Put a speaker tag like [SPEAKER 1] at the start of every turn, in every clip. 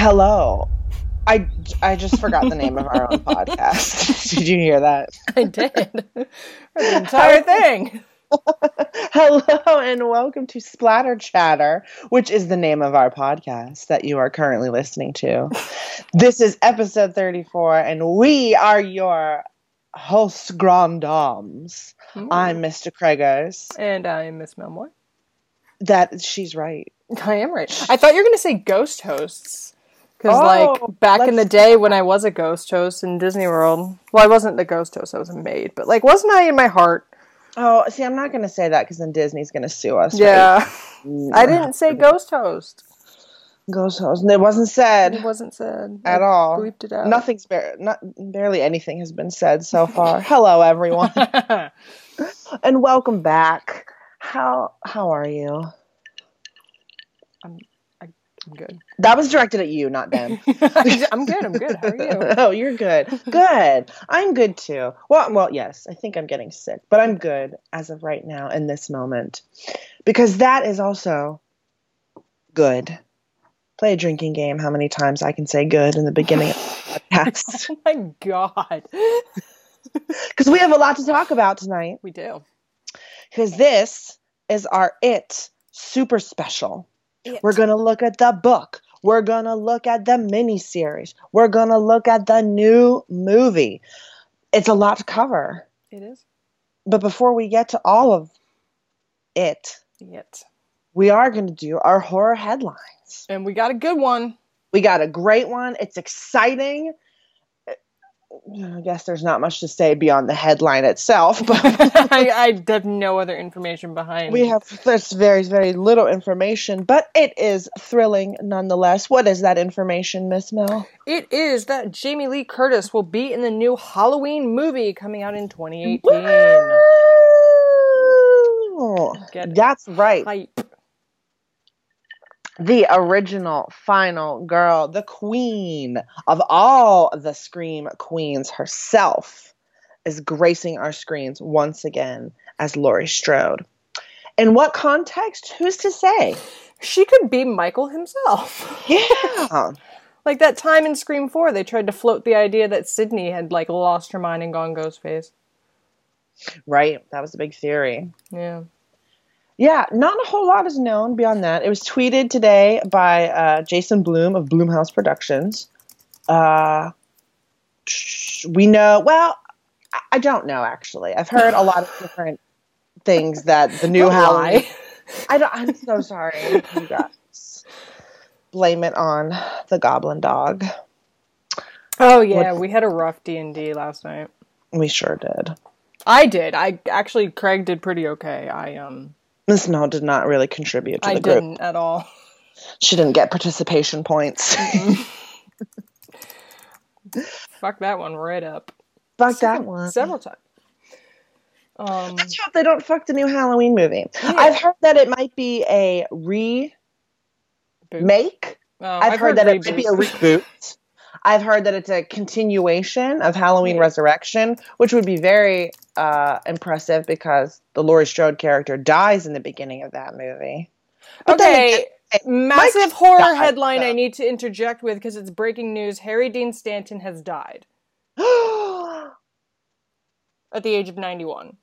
[SPEAKER 1] Hello. I, I just forgot the name of our own podcast. Did you hear that?
[SPEAKER 2] I did. The entire thing.
[SPEAKER 1] Hello and welcome to Splatter Chatter, which is the name of our podcast that you are currently listening to. this is episode 34, and we are your hosts, Grand Dames. I'm Mr. Craigers.
[SPEAKER 2] And I'm Miss Melmore.
[SPEAKER 1] That she's right.
[SPEAKER 2] I am right. I thought you were going to say ghost hosts. Because,
[SPEAKER 1] Oh,
[SPEAKER 2] like, back in the day when I was a ghost host in Disney World, well, I wasn't the ghost host, I was a maid, but, like, wasn't I in my heart?
[SPEAKER 1] Oh, see, I'm not going to say that because then Disney's going to sue us.
[SPEAKER 2] Yeah. I didn't say mm. ghost host.
[SPEAKER 1] Ghost host. It wasn't said.
[SPEAKER 2] It wasn't said.
[SPEAKER 1] at
[SPEAKER 2] I
[SPEAKER 1] all.
[SPEAKER 2] Bleeped it out.
[SPEAKER 1] Nothing's not barely anything has been said so far. Hello, everyone, and welcome back. How how are you?
[SPEAKER 2] I'm good.
[SPEAKER 1] That was directed at you, not them.
[SPEAKER 2] I'm good. I'm good. How are you?
[SPEAKER 1] oh, you're good. Good. I'm good too. Well, well, yes. I think I'm getting sick, but I'm good as of right now in this moment because that is also good. Play a drinking game. How many times I can say good in the beginning of the podcast?
[SPEAKER 2] Oh my god.
[SPEAKER 1] Because we have a lot to talk about tonight.
[SPEAKER 2] We do.
[SPEAKER 1] Because this is our it super special.
[SPEAKER 2] It.
[SPEAKER 1] We're going to look at the book. We're going to look at the miniseries. We're going to look at the new movie. It's a lot to cover.
[SPEAKER 2] It is.
[SPEAKER 1] But before we get to all of it,
[SPEAKER 2] It.
[SPEAKER 1] we are going to do our horror headlines.
[SPEAKER 2] And we got a good one.
[SPEAKER 1] We got a great one. It's exciting. I guess there's not much to say beyond the headline itself, but
[SPEAKER 2] I, I have no other information behind.
[SPEAKER 1] we have there's very very little information, but it is thrilling nonetheless. What is that information, Miss Mel?
[SPEAKER 2] It is that Jamie Lee Curtis will be in the new Halloween movie coming out in 2018.
[SPEAKER 1] Woo!
[SPEAKER 2] Get.
[SPEAKER 1] That's right.
[SPEAKER 2] Hype.
[SPEAKER 1] The original final girl, the queen of all the Scream queens herself, is gracing our screens once again as Laurie Strode. In what context? Who's to say?
[SPEAKER 2] She could be Michael himself.
[SPEAKER 1] Yeah.
[SPEAKER 2] Like that time in Scream 4, they tried to float the idea that Sidney had like lost her mind and gone ghost face.
[SPEAKER 1] right. That was a big theory.
[SPEAKER 2] Yeah.
[SPEAKER 1] Yeah, not a whole lot is known beyond that. It was tweeted today by uh, Jason Blum of Blumhouse Productions. Uh, we know, well, I- don't know actually. I've heard a lot of different things that the new Halloween. I don't, I'm so sorry, you guys. Blame it on the Goblin Dog.
[SPEAKER 2] Oh yeah, we had a rough D&D last night.
[SPEAKER 1] We sure did.
[SPEAKER 2] I did. I actually Craig did pretty okay. I um
[SPEAKER 1] Miss Mel did not really contribute to
[SPEAKER 2] I
[SPEAKER 1] the group.
[SPEAKER 2] didn't at all.
[SPEAKER 1] She didn't get participation points.
[SPEAKER 2] Fuck that one right up.
[SPEAKER 1] Fuck that one.
[SPEAKER 2] Several times. Um
[SPEAKER 1] Let's hope they don't fuck the new Halloween movie. I've heard that it might be a remake.
[SPEAKER 2] boot. Oh,
[SPEAKER 1] I've, heard, that it might be a
[SPEAKER 2] reboot.
[SPEAKER 1] reboot. I've heard that it's a continuation of Halloween
[SPEAKER 2] Yeah.
[SPEAKER 1] Resurrection, which would be very uh, impressive because the Laurie Strode character dies in the beginning of that movie. But
[SPEAKER 2] Okay,
[SPEAKER 1] again,
[SPEAKER 2] massive
[SPEAKER 1] Mike
[SPEAKER 2] horror
[SPEAKER 1] died,
[SPEAKER 2] headline I need to interject with because it's breaking news. Harry Dean Stanton has died at the age of 91.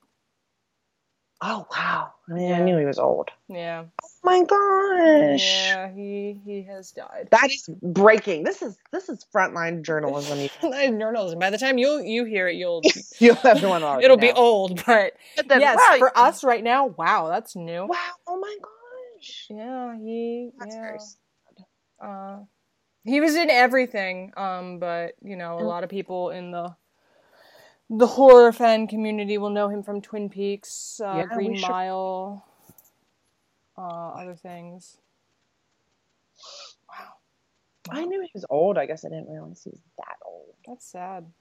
[SPEAKER 1] Wow! I mean, I knew he was old.
[SPEAKER 2] Yeah.
[SPEAKER 1] Oh my gosh!
[SPEAKER 2] Yeah, he he has died.
[SPEAKER 1] That is breaking. This is this is frontline journalism. You-
[SPEAKER 2] Journalism. By the time you you hear it, you'll
[SPEAKER 1] You'll have one already.
[SPEAKER 2] it'll be
[SPEAKER 1] know.
[SPEAKER 2] old. But
[SPEAKER 1] But then,
[SPEAKER 2] yes,
[SPEAKER 1] wow,
[SPEAKER 2] for us right now, wow, that's new.
[SPEAKER 1] Wow! Oh my gosh!
[SPEAKER 2] Yeah, he
[SPEAKER 1] That's
[SPEAKER 2] yeah.
[SPEAKER 1] very sad.
[SPEAKER 2] Uh, he was in everything. Um, but you know, a lot of people in the the horror fan community will know him from Twin Peaks, uh,
[SPEAKER 1] Yeah,
[SPEAKER 2] Green
[SPEAKER 1] sure-
[SPEAKER 2] Mile, uh, other things. Wow,
[SPEAKER 1] I knew he was old. I guess I didn't realize he was that old.
[SPEAKER 2] that's sad.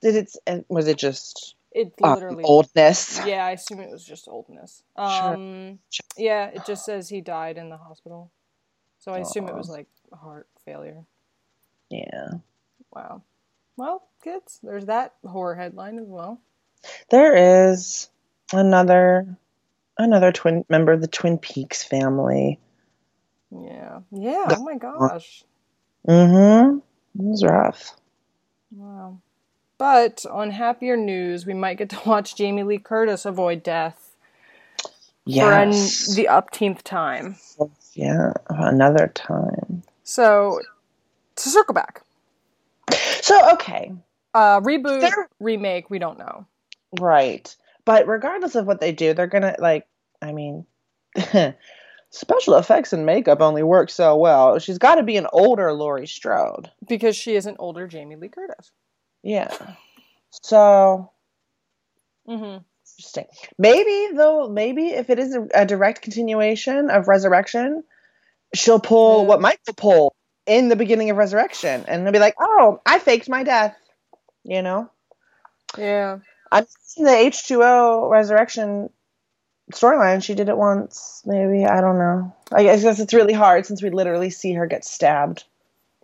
[SPEAKER 1] Did it? Was it just
[SPEAKER 2] It
[SPEAKER 1] uh,
[SPEAKER 2] literally.
[SPEAKER 1] oldness?
[SPEAKER 2] Yeah, I assume it was just oldness.
[SPEAKER 1] Sure.
[SPEAKER 2] Um, yeah, it just says he died in the hospital, so I assume it was like heart failure.
[SPEAKER 1] Yeah.
[SPEAKER 2] Wow. Well, kids, there's that horror headline as well.
[SPEAKER 1] There is another another twin member of the Twin Peaks family.
[SPEAKER 2] Yeah. Yeah. Oh my gosh.
[SPEAKER 1] Mm-hmm. It was rough.
[SPEAKER 2] Wow. But on happier news, we might get to watch Jamie Lee Curtis avoid death for an,
[SPEAKER 1] Yes.
[SPEAKER 2] the upteenth time.
[SPEAKER 1] yeah, another time.
[SPEAKER 2] So, to circle back,
[SPEAKER 1] So okay,
[SPEAKER 2] uh, reboot,
[SPEAKER 1] There-
[SPEAKER 2] remake, we don't know.
[SPEAKER 1] right. But regardless of what they do, they're gonna like. I mean, special effects and makeup only work so well. She's got to be an older Laurie Strode.
[SPEAKER 2] Because she is an older Jamie Lee Curtis.
[SPEAKER 1] Yeah. So
[SPEAKER 2] Mm-hmm.
[SPEAKER 1] interesting. Maybe though, maybe if it is a, a direct continuation of Resurrection, she'll pull
[SPEAKER 2] Yeah.
[SPEAKER 1] what Michael pulled in the beginning of Resurrection, and they'll be like, "Oh, I faked my death," you know.
[SPEAKER 2] Yeah.
[SPEAKER 1] I've seen the H two O Resurrection storyline. She did it once, maybe. I don't know. I guess it's really hard since we literally see her get stabbed.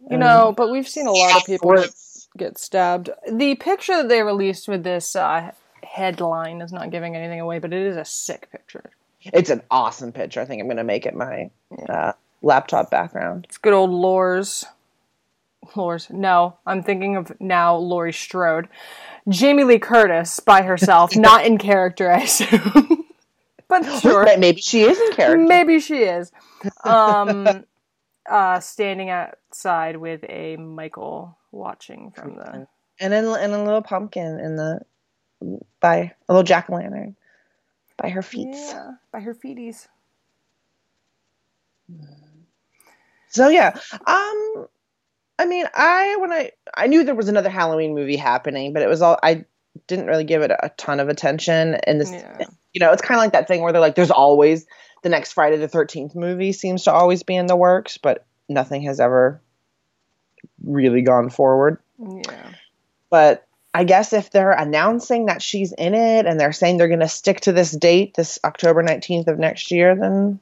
[SPEAKER 2] You know, but we've seen a lot of people get, get stabbed. The picture that they released with this uh, headline is not giving anything away, but it is a sick picture.
[SPEAKER 1] It's an awesome picture. I think I'm gonna make it my uh, laptop background.
[SPEAKER 2] It's good old Lors. Lors. No, I'm thinking of now Laurie Strode. Jamie Lee Curtis by herself, not in character, I assume. but sure.
[SPEAKER 1] Maybe she is in character.
[SPEAKER 2] Maybe she is. Um, uh, standing outside with a Michael watching from the.
[SPEAKER 1] and then and a little pumpkin in the by a little jack o' lantern by her feet.
[SPEAKER 2] Yeah, by her feeties.
[SPEAKER 1] So yeah, um, I mean, I when I I knew there was another Halloween movie happening, but it was all I didn't really give it a ton of attention. And this,
[SPEAKER 2] Yeah.
[SPEAKER 1] you know, it's kind of like that thing where they're like, there's always the next Friday the Thirteenth movie seems to always be in the works, but nothing has ever really gone forward.
[SPEAKER 2] Yeah.
[SPEAKER 1] But I guess if they're announcing that she's in it and they're saying they're going to stick to this date, this October 19th of next year, then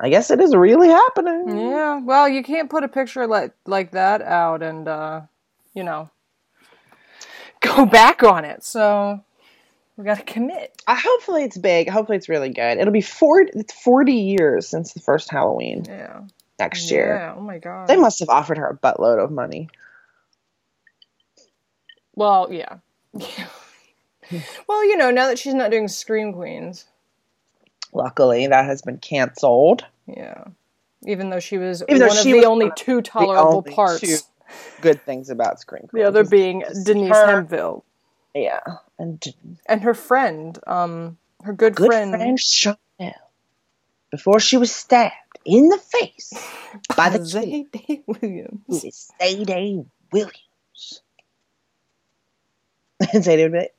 [SPEAKER 1] I guess it is really happening.
[SPEAKER 2] Yeah. Well, you can't put a picture like like that out and uh, you know go back on it. So we got to commit.
[SPEAKER 1] Uh, hopefully it's big. Hopefully it's really good. It'll be 40, it's 40 years since the first Halloween
[SPEAKER 2] Yeah.
[SPEAKER 1] next year.
[SPEAKER 2] Yeah. Oh my god.
[SPEAKER 1] They must have offered her a buttload of money.
[SPEAKER 2] Well, yeah. well, you know, now that she's not doing Scream Queens,
[SPEAKER 1] Luckily, that has been canceled.
[SPEAKER 2] yeah. Even though she was
[SPEAKER 1] Even
[SPEAKER 2] one of
[SPEAKER 1] she
[SPEAKER 2] the only two tolerable
[SPEAKER 1] only
[SPEAKER 2] parts,
[SPEAKER 1] two Good things about Scream
[SPEAKER 2] the other being Denise
[SPEAKER 1] her-
[SPEAKER 2] Hemphill
[SPEAKER 1] Yeah. And
[SPEAKER 2] and her friend, um, her good,
[SPEAKER 1] good
[SPEAKER 2] friend,
[SPEAKER 1] friend, Chanel, before she was stabbed in the face by the kid
[SPEAKER 2] Zay Day
[SPEAKER 1] who
[SPEAKER 2] Williams.
[SPEAKER 1] Sadie Williams. and Sadie would be like,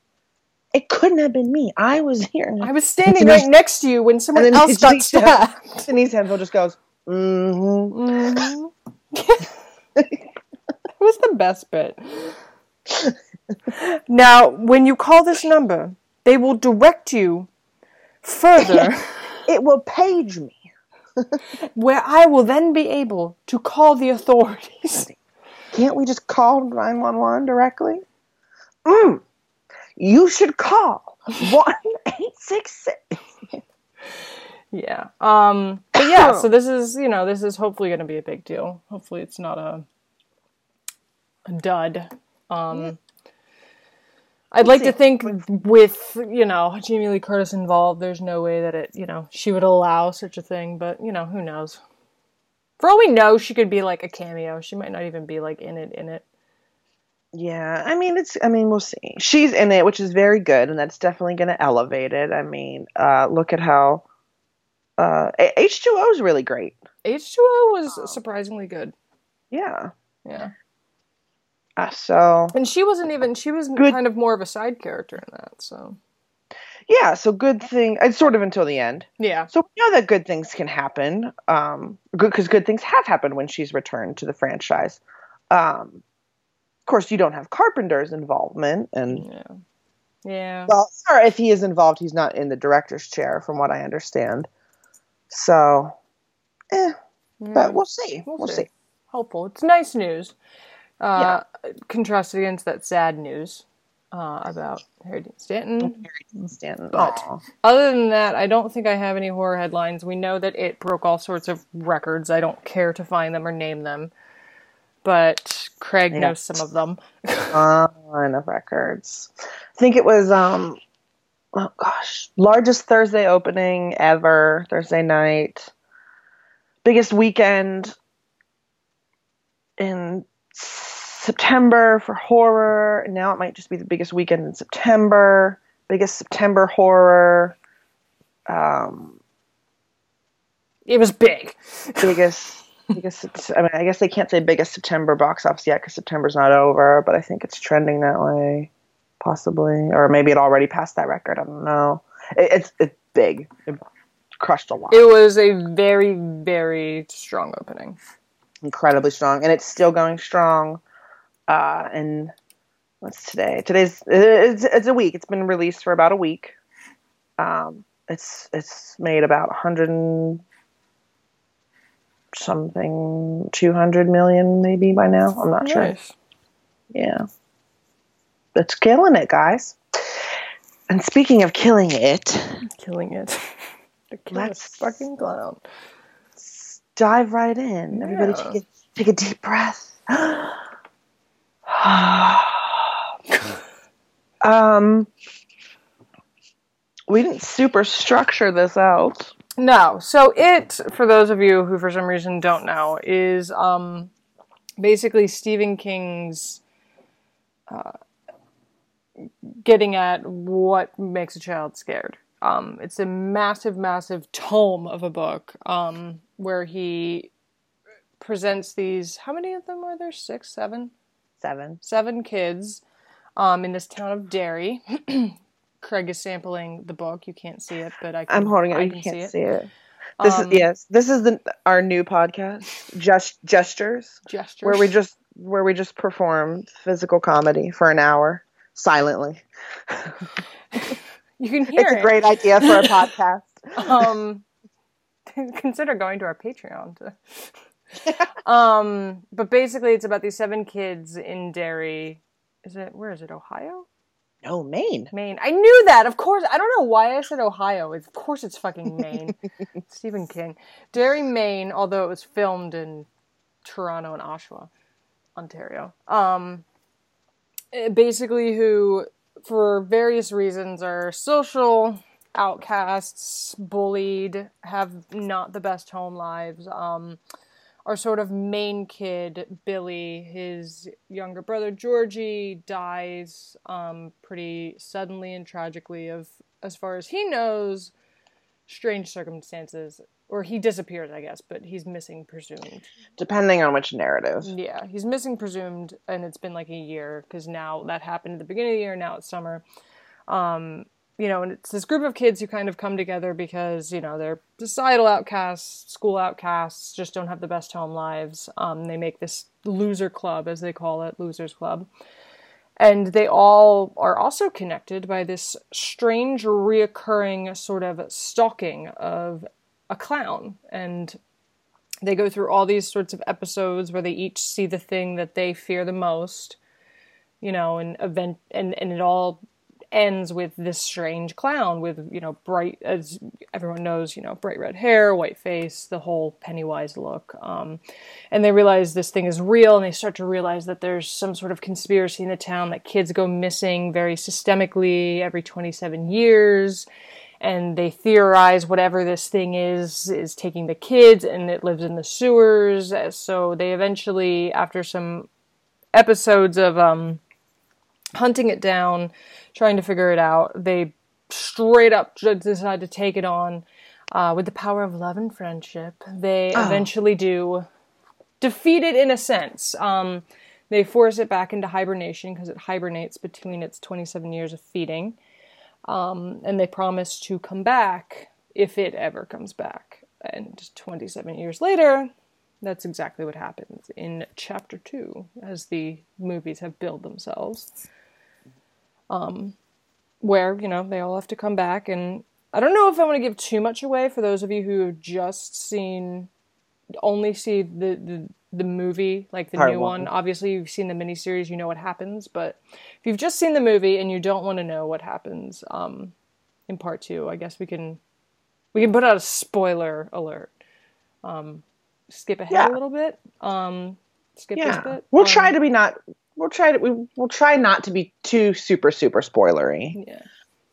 [SPEAKER 1] it couldn't have been me. I was here.
[SPEAKER 2] I was standing right next to you when someone
[SPEAKER 1] And
[SPEAKER 2] else got stabbed.
[SPEAKER 1] Denise Hemphill just goes, mm-hmm.
[SPEAKER 2] Mhm. it was the best bit. now, when you call this number, they will direct you further,
[SPEAKER 1] It will page me.
[SPEAKER 2] where I will then be able to call the authorities.
[SPEAKER 1] Can't we just call 911 directly? Mm. You should call 1866.
[SPEAKER 2] Yeah. Um. But yeah. So this is, you know, this is hopefully going to be a big deal. Hopefully, it's not a a dud. Um. I'd like to think with, you know, Jamie Lee Curtis involved, there's no way that it, you know, she would allow such a thing, but, you know, who knows. For all we know, she could be like a cameo. She might not even be like in it in it.
[SPEAKER 1] Yeah, I mean it's I mean we'll see. She's in it, which is very good, and that's definitely going to elevate it. I mean, uh, look at how uh, H two O is really great.
[SPEAKER 2] H2O was surprisingly good.
[SPEAKER 1] Yeah.
[SPEAKER 2] Yeah.
[SPEAKER 1] Uh, so
[SPEAKER 2] And she wasn't even she was
[SPEAKER 1] Good.
[SPEAKER 2] kind of more of a side character in that, so.
[SPEAKER 1] yeah, so good thing. It's sort of until the end.
[SPEAKER 2] Yeah.
[SPEAKER 1] So we know that good things can happen. Um, good because good things have happened when she's returned to the franchise. Um, course, you don't have Carpenter's involvement, and
[SPEAKER 2] Yeah. Yeah.
[SPEAKER 1] well, or if he is involved, he's not in the director's chair, from what I understand. So, eh, but we'll see. We'll,
[SPEAKER 2] We'll
[SPEAKER 1] see.
[SPEAKER 2] see. hopeful. It's nice news. Uh, Contrasted against that sad news uh, about Harry Dean Stanton.
[SPEAKER 1] Stanton.
[SPEAKER 2] But-
[SPEAKER 1] Aw.
[SPEAKER 2] Other than that, I don't think I have any horror headlines. We know that it broke all sorts of records. I don't care to find them or name them. but Craig yeah. knows some of them.
[SPEAKER 1] Ton of records. I think it was um oh gosh, largest Thursday opening ever, Thursday night. Biggest weekend in September for horror. Now it might just be the biggest weekend in September. Biggest September horror. Um,
[SPEAKER 2] it was big.
[SPEAKER 1] Biggest, biggest. I mean, I guess they can't say biggest September box office yet because September's not over, but I think it's trending that way, possibly, or maybe it already passed that record. I don't know. It, it's it's big. It crushed a lot.
[SPEAKER 2] It was a very very strong opening.
[SPEAKER 1] Incredibly strong, and it's still going strong. Uh, and what's today? Today's it's, it's a week. It's been released for about a week. Um, it's it's made about 100 something 200 million maybe by now. I'm not nice. sure. Yeah. It's killing it, guys. And speaking of killing it,
[SPEAKER 2] killing it. let's fucking clown.
[SPEAKER 1] Let's dive right in. Yeah. Everybody take a, take a deep breath. um, we didn't super structure this out.
[SPEAKER 2] No. So it, for those of you who for some reason don't know, is um, basically Stephen King's uh, getting at what makes a child scared. Um, it's a massive, massive tome of a book um, where he presents these. How many of them are there? Six, seven?
[SPEAKER 1] Seven.
[SPEAKER 2] Seven kids um, in this town of Derry. Craig is sampling the book. You can't see it, but I
[SPEAKER 1] can, I'm holding it. I you can can't see it. See it. This um, is yes. This is the our new podcast, just gestures,
[SPEAKER 2] gestures,
[SPEAKER 1] where we just where we just perform physical comedy for an hour silently.
[SPEAKER 2] you can hear.
[SPEAKER 1] It's
[SPEAKER 2] it.
[SPEAKER 1] a great idea for a podcast.
[SPEAKER 2] um, consider going to our Patreon to um, but basically, it's about these seven kids in Derry. Is it where is it? Ohio?
[SPEAKER 1] No, Maine.
[SPEAKER 2] Maine. I knew that. Of course. I don't know why I said Ohio. Of course, it's fucking Maine. Stephen King. Derry, Maine. Although it was filmed in Toronto and Oshawa, Ontario. Um, eh, basically, who for various reasons are social outcasts, bullied, have not the best home lives. Um, our sort of main kid, Billy, his younger brother Georgie dies um, pretty suddenly and tragically of, as far as he knows, strange circumstances. Or he disappears, I guess, but he's missing presumed.
[SPEAKER 1] Depending on which narrative.
[SPEAKER 2] Yeah, he's missing presumed, and it's been like a year because now that happened at the beginning of the year. Now it's summer. Um, you know, and it's this group of kids who kind of come together because, you know, they're societal outcasts, school outcasts, just don't have the best home lives. Um, they make this loser club, as they call it, Losers Club. And they all are also connected by this strange, reoccurring sort of stalking of a clown. And they go through all these sorts of episodes where they each see the thing that they fear the most you know, and event and, and it all ends with this strange clown with you know bright as everyone knows you know bright red hair white face the whole pennywise look. Um, and they realize this thing is real and they start to realize that there's some sort of conspiracy in the town that kids go missing very systemically every 27 years and they theorize whatever this thing is is taking the kids and it lives in the sewers. So they eventually after some episodes of um, hunting it down trying to figure it out. They straight up decide to take it on uh, with the power of love and friendship. They oh. eventually do defeat it in a sense. Um, they force it back into hibernation because it hibernates between its 27 years of feeding. Um, and they promise to come back if it ever comes back. And 27 years later, that's exactly what happens in chapter two, as the movies have billed themselves um, where you know they all have to come back. And I don't know if I want to give too much away for those of you who have just seen, only see the the, the movie, like the Part new one. one. Obviously, you've seen the miniseries, you know what happens. But if you've just seen the movie and you don't want to know what happens um, in part two, I guess we can we can put out a spoiler alert. Um, skip ahead yeah. a little bit. Um, skip
[SPEAKER 1] yeah.
[SPEAKER 2] this bit.
[SPEAKER 1] We'll
[SPEAKER 2] Um,
[SPEAKER 1] try to be not. We'll try to. We, we'll try not to be too super super spoilery.
[SPEAKER 2] Yeah.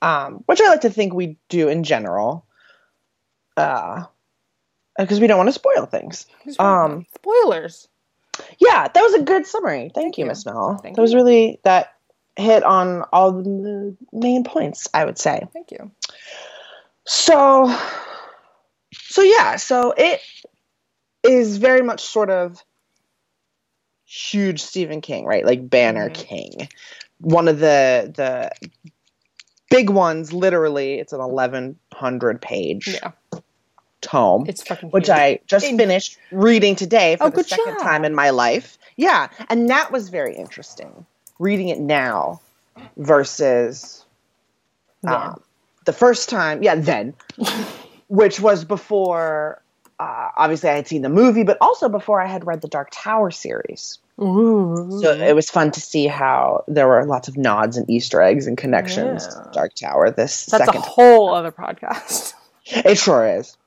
[SPEAKER 1] Um, which I like to think we do in general. Uh, because we don't want to spoil things. Um,
[SPEAKER 2] Spoilers.
[SPEAKER 1] Yeah, that was a good summary. Thank,
[SPEAKER 2] Thank
[SPEAKER 1] you,
[SPEAKER 2] you.
[SPEAKER 1] Miss Mel.
[SPEAKER 2] Thank
[SPEAKER 1] that was really that hit on all the main points. I would say.
[SPEAKER 2] Thank you.
[SPEAKER 1] So, so yeah, so it is very much sort of huge Stephen King, right? Like Banner
[SPEAKER 2] Mhm.
[SPEAKER 1] King, one of the the big ones. Literally, it's an eleven hundred page
[SPEAKER 2] Yeah.
[SPEAKER 1] tome,
[SPEAKER 2] It's fucking
[SPEAKER 1] which
[SPEAKER 2] huge.
[SPEAKER 1] I just
[SPEAKER 2] In-
[SPEAKER 1] finished reading today for
[SPEAKER 2] Oh,
[SPEAKER 1] the
[SPEAKER 2] good
[SPEAKER 1] second
[SPEAKER 2] job.
[SPEAKER 1] time in my life. Yeah, and that was very interesting. Reading it now versus
[SPEAKER 2] Yeah.
[SPEAKER 1] um, the first time, yeah, then, which was before. Uh, obviously, I had seen the movie, but also before I had read the Dark Tower series.
[SPEAKER 2] Ooh.
[SPEAKER 1] So it was fun to see how there were lots of nods and Easter eggs and connections
[SPEAKER 2] Yeah.
[SPEAKER 1] to Dark Tower. This
[SPEAKER 2] That's
[SPEAKER 1] second,
[SPEAKER 2] a whole other podcast.
[SPEAKER 1] it sure is.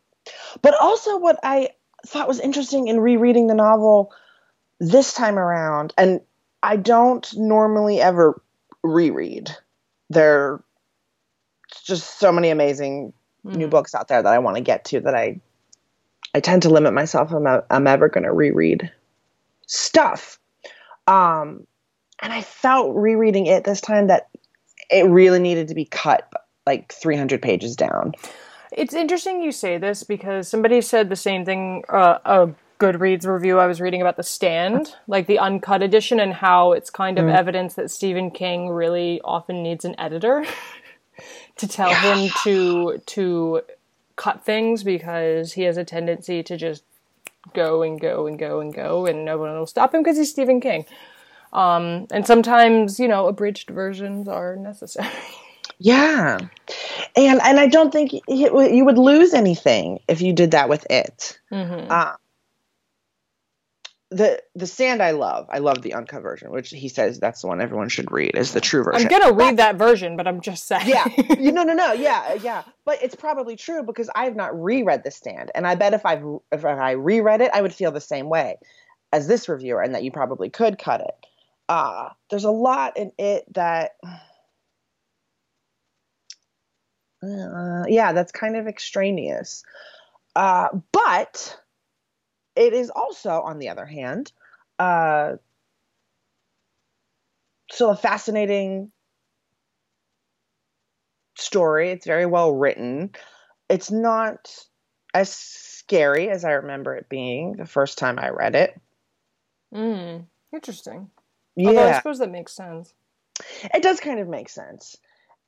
[SPEAKER 1] But also, what I thought was interesting in rereading the novel this time around, and I don't normally ever reread. There's just so many amazing new
[SPEAKER 2] Mhm.
[SPEAKER 1] books out there that I want to get to that I I tend to limit myself. I'm, I'm ever going to reread stuff. Um, and I felt rereading it this time that it really needed to be cut like 300 pages down.
[SPEAKER 2] It's interesting you say this because somebody said the same thing. Uh, a Goodreads review I was reading about The Stand, like the uncut edition, and how it's kind of
[SPEAKER 1] Mm.
[SPEAKER 2] evidence that Stephen King really often needs an editor to tell him to to cut things because he has a tendency to just go and go and go and go, and no one will stop him because he's Stephen King. Um, and sometimes, you know, abridged versions are necessary.
[SPEAKER 1] Yeah. And and I don't think you would lose anything if you did that with it.
[SPEAKER 2] hmm
[SPEAKER 1] Uh, the the Stand I love. I love the uncut version, which he says that's the one everyone should read is the true version.
[SPEAKER 2] I'm gonna read that version, but I'm just saying.
[SPEAKER 1] yeah you, no no no yeah yeah but it's probably true because i have not reread the stand and i bet if i've if i reread it i would feel the same way as this reviewer and that you probably could cut it uh there's a lot in it that uh, yeah that's kind of extraneous uh but it is also on the other hand uh still a fascinating story. It's very well written. It's not as scary as I remember it being the first time I read it.
[SPEAKER 2] Mm, interesting. Although I suppose that makes sense.
[SPEAKER 1] it does kind of make sense.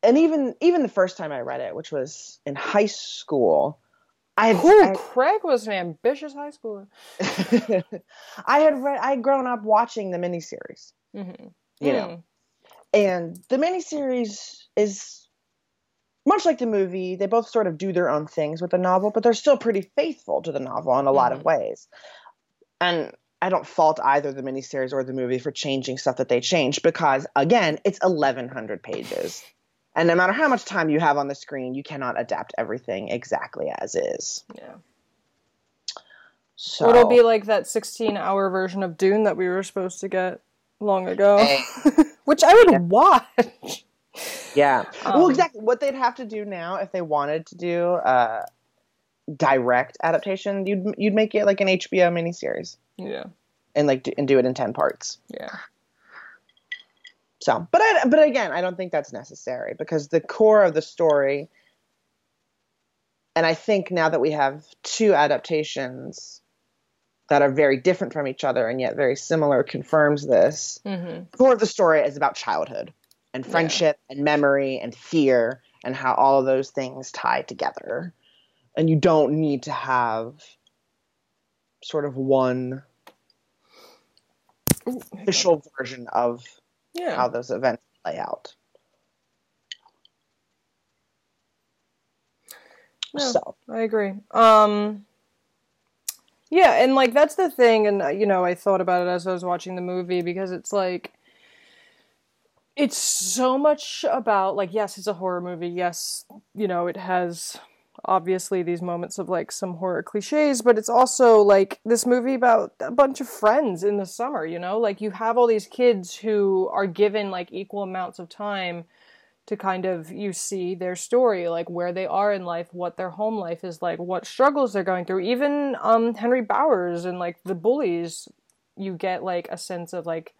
[SPEAKER 1] And even even the first time I read it, which was in high school, I
[SPEAKER 2] Ooh, Craig was an ambitious high schooler.
[SPEAKER 1] I, had read I had grown up watching the miniseries,
[SPEAKER 2] Mm-hmm.
[SPEAKER 1] you know, and the miniseries is much like the movie. They both sort of do their own things with the novel, but they're still pretty faithful to the novel in a lot of
[SPEAKER 2] Mhm.
[SPEAKER 1] ways. And I don't fault either the miniseries or the movie for changing stuff that they changed because, again, it's 1,100 pages. And no matter how much time you have on the screen, you cannot adapt everything exactly as is.
[SPEAKER 2] Yeah.
[SPEAKER 1] So
[SPEAKER 2] It'll be like that 16 hour version of Dune that we were supposed to get long ago, which I would watch.
[SPEAKER 1] Yeah. well,
[SPEAKER 2] Um,
[SPEAKER 1] exactly. What they'd have to do now, if they wanted to do a direct adaptation, you'd you'd make it like an HBO miniseries
[SPEAKER 2] Yeah.
[SPEAKER 1] and like do, and do it in ten parts.
[SPEAKER 2] Yeah.
[SPEAKER 1] So, but I, but again, I don't think that's necessary because the core of the story, and I think now that we have two adaptations that are very different from each other and yet very similar, confirms this.
[SPEAKER 2] Mm-hmm.
[SPEAKER 1] The core of the story is about childhood and
[SPEAKER 2] Yeah.
[SPEAKER 1] friendship and memory and fear and how all of those things tie together. And you don't need to have sort of one official version of
[SPEAKER 2] Yeah.
[SPEAKER 1] how those events play out.
[SPEAKER 2] Yeah.
[SPEAKER 1] So,
[SPEAKER 2] I agree. Um Yeah, and like that's the thing and you know, I thought about it as I was watching the movie because it's like it's so much about like yes, it's a horror movie. Yes, you know, it has obviously these moments of like some horror cliches, but it's also like this movie about a bunch of friends in the summer, you know? Like you have all these kids who are given like equal amounts of time to kind of you see their story, like where they are in life, what their home life is like, what struggles they're going through. Even um Henry Bowers and like the bullies, you get like a sense of like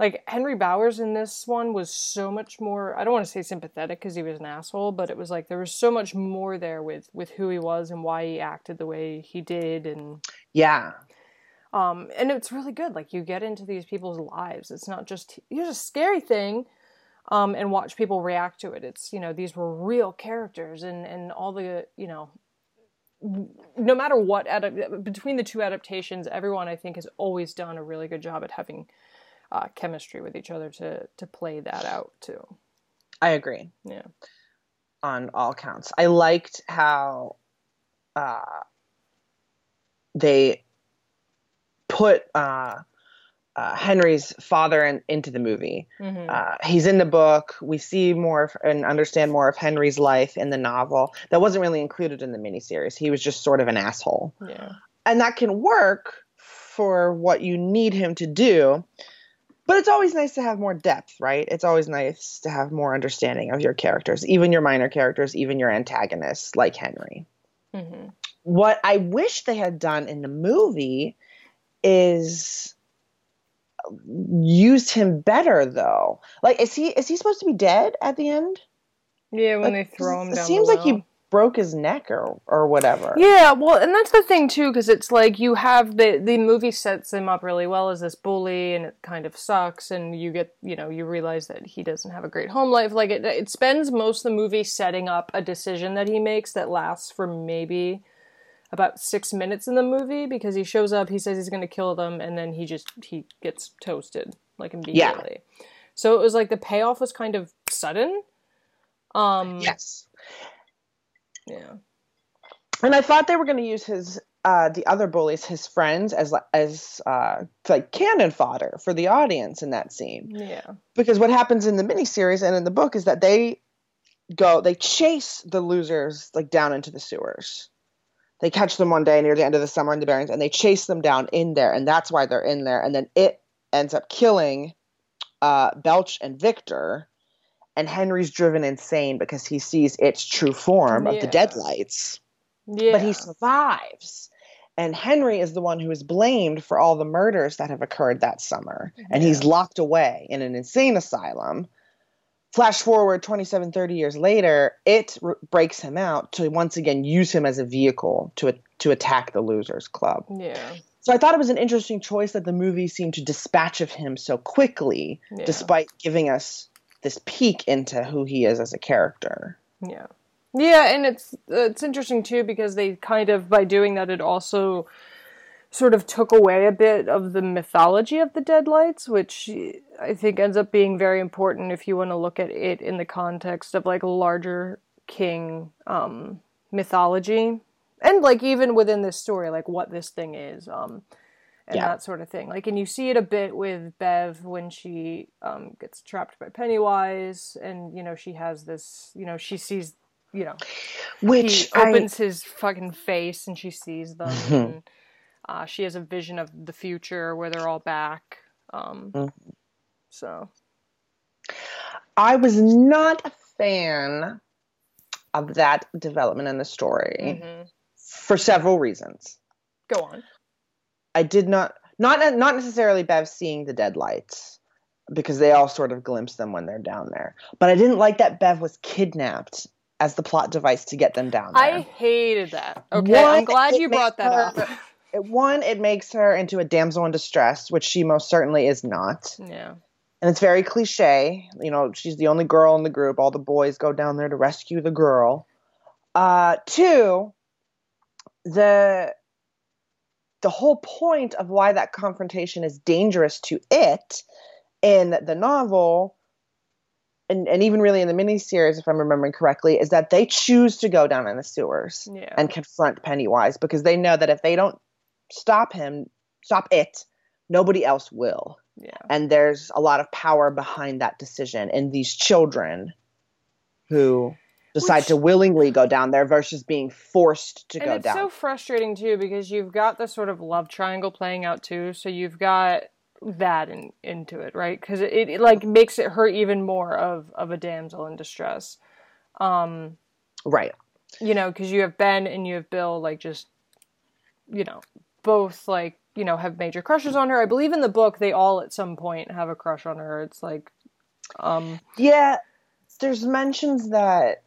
[SPEAKER 2] like Henry Bowers in this one was so much more I don't want to say sympathetic because he was an asshole, but it was like there was so much more there with with who he was and why he acted the way he did and
[SPEAKER 1] Yeah.
[SPEAKER 2] Um and it's really good. Like you get into these people's lives. It's not just here's a scary thing um and watch people react to it. It's, you know, these were real characters and and all the, you know, no matter what between the two adaptations, everyone I think has always done a really good job at having uh, chemistry with each other to to play that out too.
[SPEAKER 1] I agree.
[SPEAKER 2] Yeah.
[SPEAKER 1] On all counts, I liked how uh, they put uh, uh, Henry's father in, into the movie.
[SPEAKER 2] Mm-hmm.
[SPEAKER 1] Uh, he's in the book. We see more of, and understand more of Henry's life in the novel. That wasn't really included in the miniseries. He was just sort of an asshole.
[SPEAKER 2] Yeah.
[SPEAKER 1] And that can work for what you need him to do. But it's always nice to have more depth, right? It's always nice to have more understanding of your characters, even your minor characters, even your antagonists, like Henry.
[SPEAKER 2] Mm-hmm.
[SPEAKER 1] What I wish they had done in the movie is used him better though. Like is he is he supposed to be dead at the end?
[SPEAKER 2] Yeah, when
[SPEAKER 1] Like,
[SPEAKER 2] they throw him
[SPEAKER 1] it seems like he. Broke his neck or or whatever.
[SPEAKER 2] Yeah, well, and that's the thing too, because it's like you have the the movie sets him up really well as this bully, and it kind of sucks, and you get you know you realize that he doesn't have a great home life. Like it, it spends most of the movie setting up a decision that he makes that lasts for maybe about six minutes in the movie because he shows up, he says he's going to kill them, and then he just he gets toasted like immediately. Yeah. So it was like the payoff was kind of sudden. Um,
[SPEAKER 1] Yes.
[SPEAKER 2] Yeah.
[SPEAKER 1] And I thought they were going to use his uh, the other bullies, his friends, as as uh, like cannon fodder for the audience in that scene.
[SPEAKER 2] Yeah.
[SPEAKER 1] Because what happens in the miniseries and in the book is that they go, they chase the losers like down into the sewers. They catch them one day near the end of the summer in the Barrens, and they chase them down in there, and that's why they're in there. And then it ends up killing uh, Belch and Victor, and Henry's driven insane because he sees its true form of the deadlights
[SPEAKER 2] Yeah.
[SPEAKER 1] but he survives. And Henry is the one who is blamed for all the murders that have occurred that summer. And he's locked away in an insane asylum. Flash forward 27, 30 years later, it r- breaks him out to once again use him as a vehicle to, to attack the Losers Club.
[SPEAKER 2] Yeah.
[SPEAKER 1] So I thought it was an interesting choice that the movie seemed to dispatch of him so quickly,
[SPEAKER 2] Yeah.
[SPEAKER 1] despite giving us this peek into who he is as a character.
[SPEAKER 2] Yeah. Yeah, and it's it's interesting too because they kind of by doing that it also sort of took away a bit of the mythology of the Deadlights, which I think ends up being very important if you want to look at it in the context of like larger king um mythology and like even within this story like what this thing is um and
[SPEAKER 1] Yeah.
[SPEAKER 2] that sort of thing. Like, and you see it a bit with Bev when she um, gets trapped by Pennywise, and you know she has this, you know, she sees, you know,
[SPEAKER 1] Which
[SPEAKER 2] he
[SPEAKER 1] I-
[SPEAKER 2] opens his fucking face and she sees them. and, uh, she has a vision of the future where they're all back. Um,
[SPEAKER 1] Mm-hmm.
[SPEAKER 2] So
[SPEAKER 1] I was not a fan of that development in the story
[SPEAKER 2] mhm.
[SPEAKER 1] for several reasons.
[SPEAKER 2] go on.
[SPEAKER 1] I did not not not necessarily Bev seeing the deadlights because they all sort of glimpse them when they're down there. But I didn't like that Bev was kidnapped as the plot device to get them down there.
[SPEAKER 2] I hated that. Okay, I'm glad you brought that
[SPEAKER 1] her-
[SPEAKER 2] up.
[SPEAKER 1] It- One, it makes her into a damsel in distress, which she most certainly is not.
[SPEAKER 2] yeah.
[SPEAKER 1] and it's very cliche. You know, she's the only girl in the group. All the boys go down there to rescue the girl. Uh, two, the the whole point of why that confrontation is dangerous to it in the novel, and, and even really in the miniseries, if I'm remembering correctly, is that they choose to go down in the sewers
[SPEAKER 2] Yeah.
[SPEAKER 1] and confront Pennywise because they know that if they don't stop him, stop it, nobody else will
[SPEAKER 2] Yeah.
[SPEAKER 1] and there's a lot of power behind that decision in these children who decide Which, to willingly go down there versus being forced to go
[SPEAKER 2] it's
[SPEAKER 1] down.
[SPEAKER 2] It's so frustrating too because you've got the sort of love triangle playing out too. So you've got that in, into it, right? Because it, it, like makes it hurt even more of of a damsel in distress. Um,
[SPEAKER 1] right.
[SPEAKER 2] You know, because you have Ben and you have Bill, like just you know, both like you know have major crushes on her. I believe in the book they all at some point have a crush on her. It's like, um,
[SPEAKER 1] yeah, there's mentions that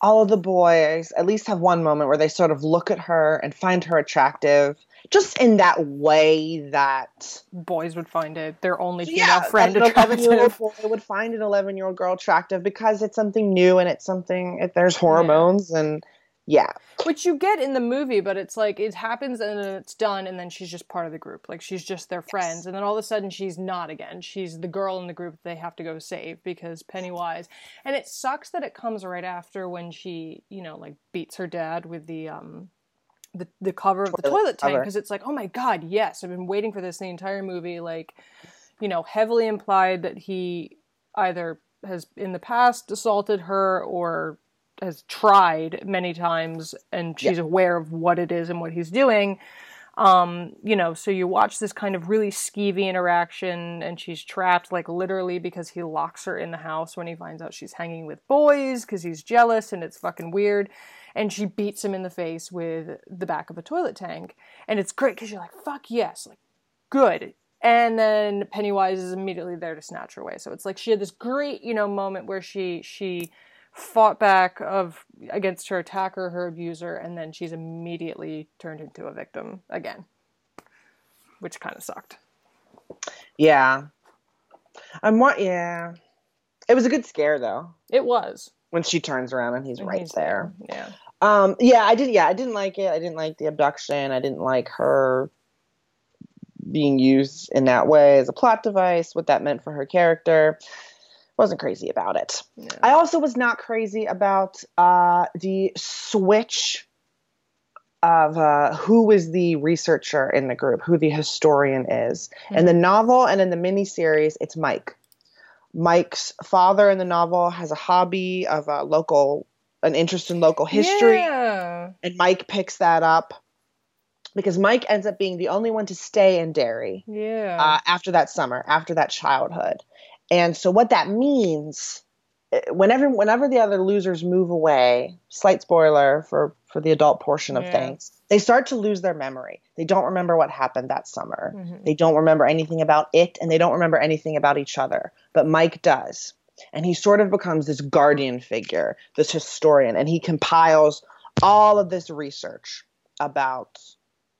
[SPEAKER 1] all of the boys at least have one moment where they sort of look at her and find her attractive just in that way that
[SPEAKER 2] boys would find it their only female yeah, friend an attractive. 11
[SPEAKER 1] year old boy would find an 11 year old girl attractive because it's something new and it's something it, there's hormones yeah. and yeah.
[SPEAKER 2] Which you get in the movie, but it's like it happens and then it's done, and then she's just part of the group. Like she's just their friends, yes. and then all of a sudden she's not again. She's the girl in the group they have to go save because Pennywise. And it sucks that it comes right after when she, you know, like beats her dad with the um the the cover of the toilet tank because it's like, oh my god, yes, I've been waiting for this the entire movie. Like, you know, heavily implied that he either has in the past assaulted her or has tried many times and she's yeah. aware of what it is and what he's doing. Um, you know, so you watch this kind of really skeevy interaction and she's trapped like literally because he locks her in the house when he finds out she's hanging with boys because he's jealous and it's fucking weird. And she beats him in the face with the back of a toilet tank. And it's great because you're like, fuck yes, like good. And then Pennywise is immediately there to snatch her away. So it's like she had this great, you know, moment where she she fought back of against her attacker, her abuser, and then she's immediately turned into a victim again, which kind of sucked.
[SPEAKER 1] Yeah, I'm what? Yeah, it was a good scare though.
[SPEAKER 2] It was
[SPEAKER 1] when she turns around and he's and right he's there.
[SPEAKER 2] there.
[SPEAKER 1] Yeah. Um. Yeah, I did. Yeah, I didn't like it. I didn't like the abduction. I didn't like her being used in that way as a plot device. What that meant for her character wasn't crazy about it. I also was not crazy about uh, the switch of uh, who is the researcher in the group, who the historian is. Mm-hmm. In the novel and in the miniseries, it's Mike. Mike's father in the novel has a hobby of a local, an interest in local history,
[SPEAKER 2] yeah.
[SPEAKER 1] and Mike picks that up because Mike ends up being the only one to stay in Derry.
[SPEAKER 2] Yeah.
[SPEAKER 1] Uh, after that summer, after that childhood, and so what that means eh, whenever whenever the other losers move away, slight spoiler for for the adult portion of yeah. things, they start to lose their memory. They don't remember what happened that summer. Mm-hmm. They don't remember anything about it and they don't remember anything about each other. But Mike does. And he sort of becomes this guardian figure, this historian, and he compiles all of this research about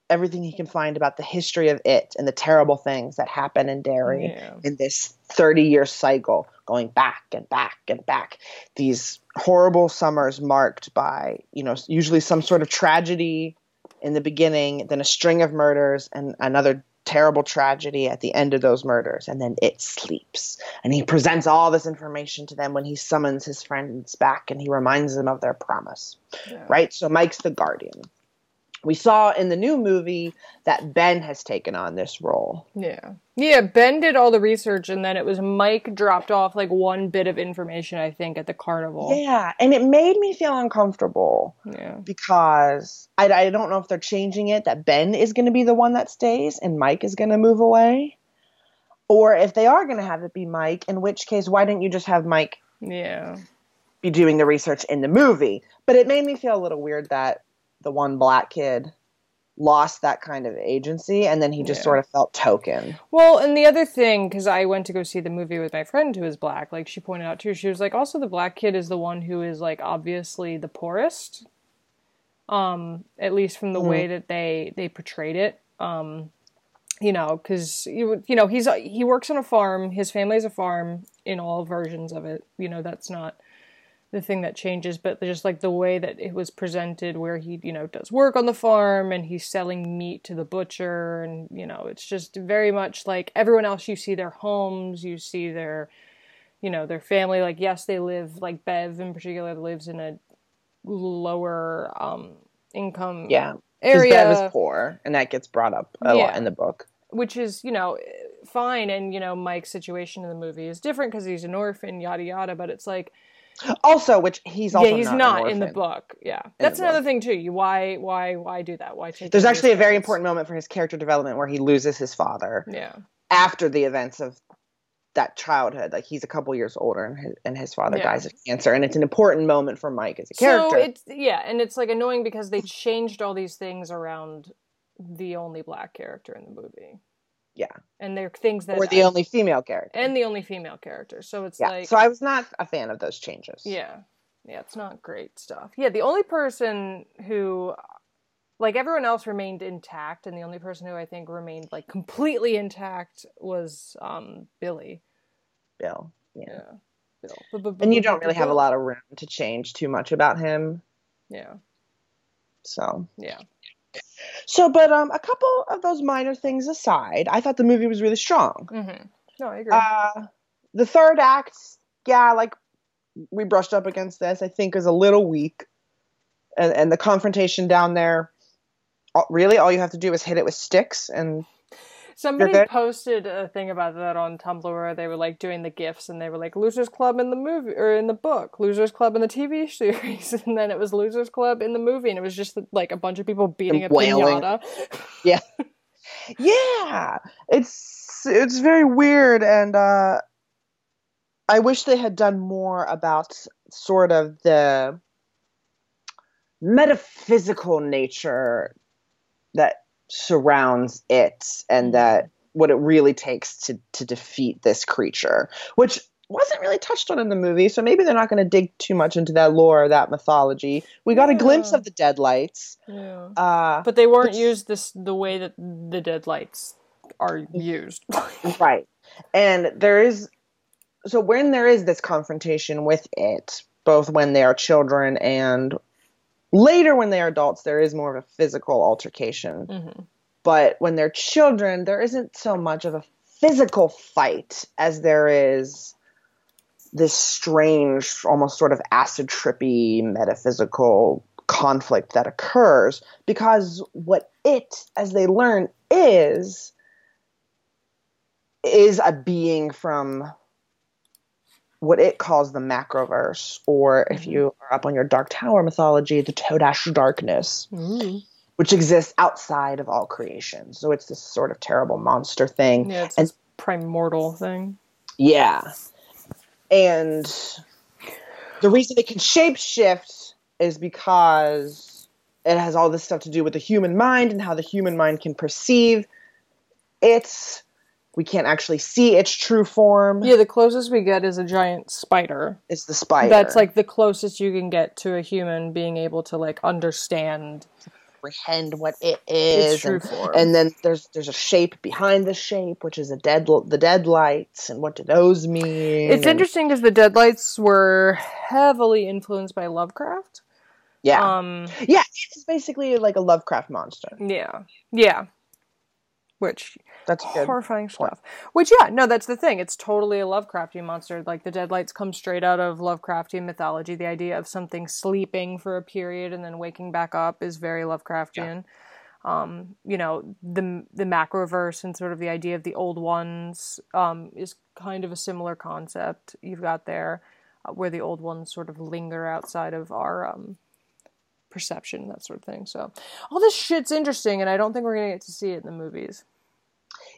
[SPEAKER 1] everything he can find about the history of it and the terrible things that happen in Derry yeah. in this 30 year cycle, going back and back and back. These horrible summers marked by, you know, usually some sort of tragedy in the beginning, then a string of murders, and another terrible tragedy at the end of those murders. And then it sleeps. And he presents all this information to them when he summons his friends back and he reminds them of their promise. Yeah. Right? So Mike's the guardian we saw in the new movie that Ben has taken on this role.
[SPEAKER 2] Yeah. Yeah, Ben did all the research and then it was Mike dropped off like one bit of information, I think, at the carnival.
[SPEAKER 1] Yeah, and it made me feel uncomfortable.
[SPEAKER 2] Yeah.
[SPEAKER 1] Because I, I don't know if they're changing it that Ben is going to be the one that stays and Mike is going to move away. Or if they are going to have it be Mike, in which case, why didn't you just have Mike?
[SPEAKER 2] Yeah.
[SPEAKER 1] Be doing the research in the movie. But it made me feel a little weird that the one black kid lost that kind of agency and then he just yeah. sort of felt token.
[SPEAKER 2] Well, and the other thing cuz I went to go see the movie with my friend who is black, like she pointed out too, she was like also the black kid is the one who is like obviously the poorest. Um at least from the mm-hmm. way that they they portrayed it. Um you know, cuz you you know, he's he works on a farm, his family has a farm in all versions of it. You know, that's not the thing that changes, but just like the way that it was presented, where he, you know, does work on the farm and he's selling meat to the butcher, and you know, it's just very much like everyone else. You see their homes, you see their, you know, their family. Like, yes, they live like Bev in particular lives in a lower um, income
[SPEAKER 1] yeah
[SPEAKER 2] area.
[SPEAKER 1] Bev is poor, and that gets brought up a yeah. lot in the book.
[SPEAKER 2] Which is, you know, fine, and you know, Mike's situation in the movie is different because he's an orphan, yada yada. But it's like
[SPEAKER 1] Also, which he's also
[SPEAKER 2] yeah, he's
[SPEAKER 1] not,
[SPEAKER 2] not in the book. Yeah, that's another book. thing too. You why why why do that? Why
[SPEAKER 1] take? There's actually a very important moment for his character development where he loses his father.
[SPEAKER 2] Yeah.
[SPEAKER 1] After the events of that childhood, like he's a couple years older, and his, and his father yeah. dies of cancer, and it's an important moment for Mike as a character.
[SPEAKER 2] So it's yeah, and it's like annoying because they changed all these things around the only black character in the movie.
[SPEAKER 1] Yeah.
[SPEAKER 2] And they're things that
[SPEAKER 1] Or the I, only female character.
[SPEAKER 2] And the only female character. So it's
[SPEAKER 1] yeah.
[SPEAKER 2] like
[SPEAKER 1] So I was not a fan of those changes.
[SPEAKER 2] Yeah. Yeah, it's not great stuff. Yeah, the only person who like everyone else remained intact and the only person who I think remained like completely intact was um Billy.
[SPEAKER 1] Bill. Yeah.
[SPEAKER 2] yeah.
[SPEAKER 1] Bill. And you don't really have a lot of room to change too much about him.
[SPEAKER 2] Yeah.
[SPEAKER 1] So.
[SPEAKER 2] Yeah.
[SPEAKER 1] So, but um, a couple of those minor things aside, I thought the movie was really strong.
[SPEAKER 2] Mm-hmm. No, I agree.
[SPEAKER 1] Uh, the third act, yeah, like we brushed up against this, I think is a little weak, and and the confrontation down there, really, all you have to do is hit it with sticks and
[SPEAKER 2] Somebody posted a thing about that on Tumblr where they were like doing the gifs and they were like Losers Club in the movie or in the book, Losers Club in the TV series, and then it was Losers Club in the movie, and it was just like a bunch of people beating a pinata.
[SPEAKER 1] Yeah, yeah, it's it's very weird, and uh, I wish they had done more about sort of the metaphysical nature that surrounds it and mm-hmm. that what it really takes to to defeat this creature, which wasn't really touched on in the movie, so maybe they're not going to dig too much into that lore, or that mythology. We got yeah. a glimpse of the Deadlights,
[SPEAKER 2] yeah.
[SPEAKER 1] uh,
[SPEAKER 2] but they weren't but, used this the way that the Deadlights are used.
[SPEAKER 1] right, and there is so when there is this confrontation with it, both when they are children and Later, when they are adults, there is more of a physical altercation.
[SPEAKER 2] Mm-hmm.
[SPEAKER 1] But when they're children, there isn't so much of a physical fight as there is this strange, almost sort of acid trippy metaphysical conflict that occurs because what it, as they learn, is is a being from what it calls the macroverse, or if mm-hmm. you are up on your Dark Tower mythology, the Todash darkness,
[SPEAKER 2] mm.
[SPEAKER 1] which exists outside of all creation. So it's this sort of terrible monster thing.
[SPEAKER 2] Yeah, it's and, this primordial thing.
[SPEAKER 1] Yeah. And the reason it can shapeshift is because it has all this stuff to do with the human mind and how the human mind can perceive its we can't actually see its true form.
[SPEAKER 2] Yeah, the closest we get is a giant spider.
[SPEAKER 1] It's the spider.
[SPEAKER 2] That's like the closest you can get to a human being able to like understand
[SPEAKER 1] comprehend what it is
[SPEAKER 2] its true
[SPEAKER 1] and,
[SPEAKER 2] form.
[SPEAKER 1] and then there's there's a shape behind the shape which is a dead the deadlights and what do those mean
[SPEAKER 2] it's and, interesting because the deadlights were heavily influenced by lovecraft
[SPEAKER 1] yeah
[SPEAKER 2] um
[SPEAKER 1] yeah it's basically like a lovecraft monster
[SPEAKER 2] yeah yeah which
[SPEAKER 1] that's
[SPEAKER 2] horrifying stuff. Which yeah, no, that's the thing. It's totally a Lovecraftian monster. Like the Deadlights come straight out of Lovecraftian mythology. The idea of something sleeping for a period and then waking back up is very Lovecraftian. Yeah. Um, you know, the the macroverse and sort of the idea of the old ones um, is kind of a similar concept you've got there, uh, where the old ones sort of linger outside of our um, perception, that sort of thing. So all this shit's interesting, and I don't think we're gonna get to see it in the movies.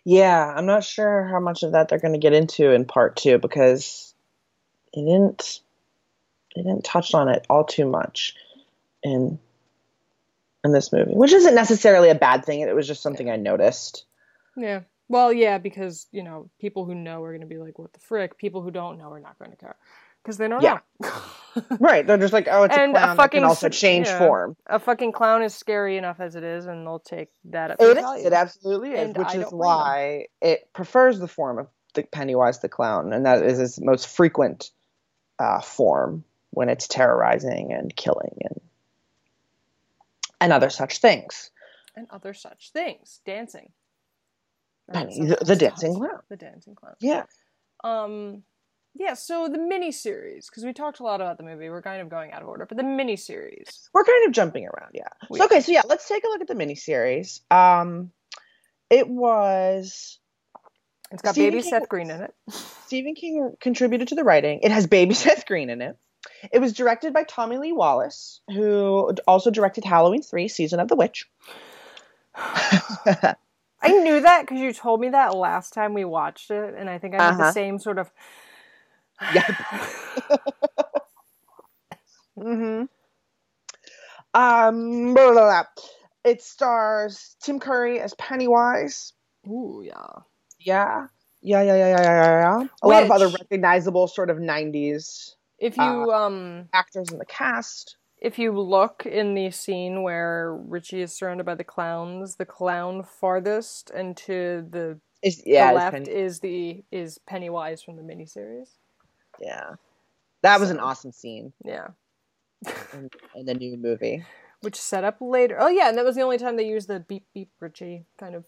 [SPEAKER 1] Yeah, I'm not sure how much of that they're gonna get into in part two because it didn't they didn't touch on it all too much in in this movie, which isn't necessarily a bad thing. It was just something I noticed.
[SPEAKER 2] Yeah. Well, yeah, because you know people who know are going to be like, "What the frick?" People who don't know are not going to care because they don't yeah. know.
[SPEAKER 1] right. They're just like, oh, it's and a clown a fucking, that can also change yeah, form.
[SPEAKER 2] A fucking clown is scary enough as it is, and they'll take that
[SPEAKER 1] at it is, It absolutely is, and which I is why it prefers the form of the Pennywise the clown, and that is its most frequent uh, form when it's terrorizing and killing and and other such things.
[SPEAKER 2] And other such things, dancing.
[SPEAKER 1] Penny, the, the dancing clown.
[SPEAKER 2] The dancing clown.
[SPEAKER 1] Yeah.
[SPEAKER 2] Um yeah, so the mini series, because we talked a lot about the movie, we're kind of going out of order, but the mini series.
[SPEAKER 1] We're kind of jumping around, yeah. So, okay, so yeah, let's take a look at the mini series. Um, it was.
[SPEAKER 2] It's got Stephen baby King, Seth Green in it.
[SPEAKER 1] Stephen King contributed to the writing. It has baby Seth Green in it. It was directed by Tommy Lee Wallace, who also directed Halloween 3 Season of the Witch.
[SPEAKER 2] I knew that because you told me that last time we watched it, and I think I had uh-huh. the same sort of.
[SPEAKER 1] Yep. mm-hmm. Um, blah, blah, blah. it stars Tim Curry as Pennywise.
[SPEAKER 2] Ooh, yeah.
[SPEAKER 1] Yeah. Yeah, yeah, yeah, yeah, yeah, yeah. A Which, lot of other recognizable sort of 90s
[SPEAKER 2] if you uh, um
[SPEAKER 1] actors in the cast.
[SPEAKER 2] If you look in the scene where Richie is surrounded by the clowns, the clown farthest and to the,
[SPEAKER 1] is, yeah,
[SPEAKER 2] the left Penny. is the is Pennywise from the miniseries.
[SPEAKER 1] Yeah. That so, was an awesome scene.
[SPEAKER 2] Yeah.
[SPEAKER 1] in, in the new movie.
[SPEAKER 2] Which set up later. Oh yeah, and that was the only time they used the beep beep Richie kind of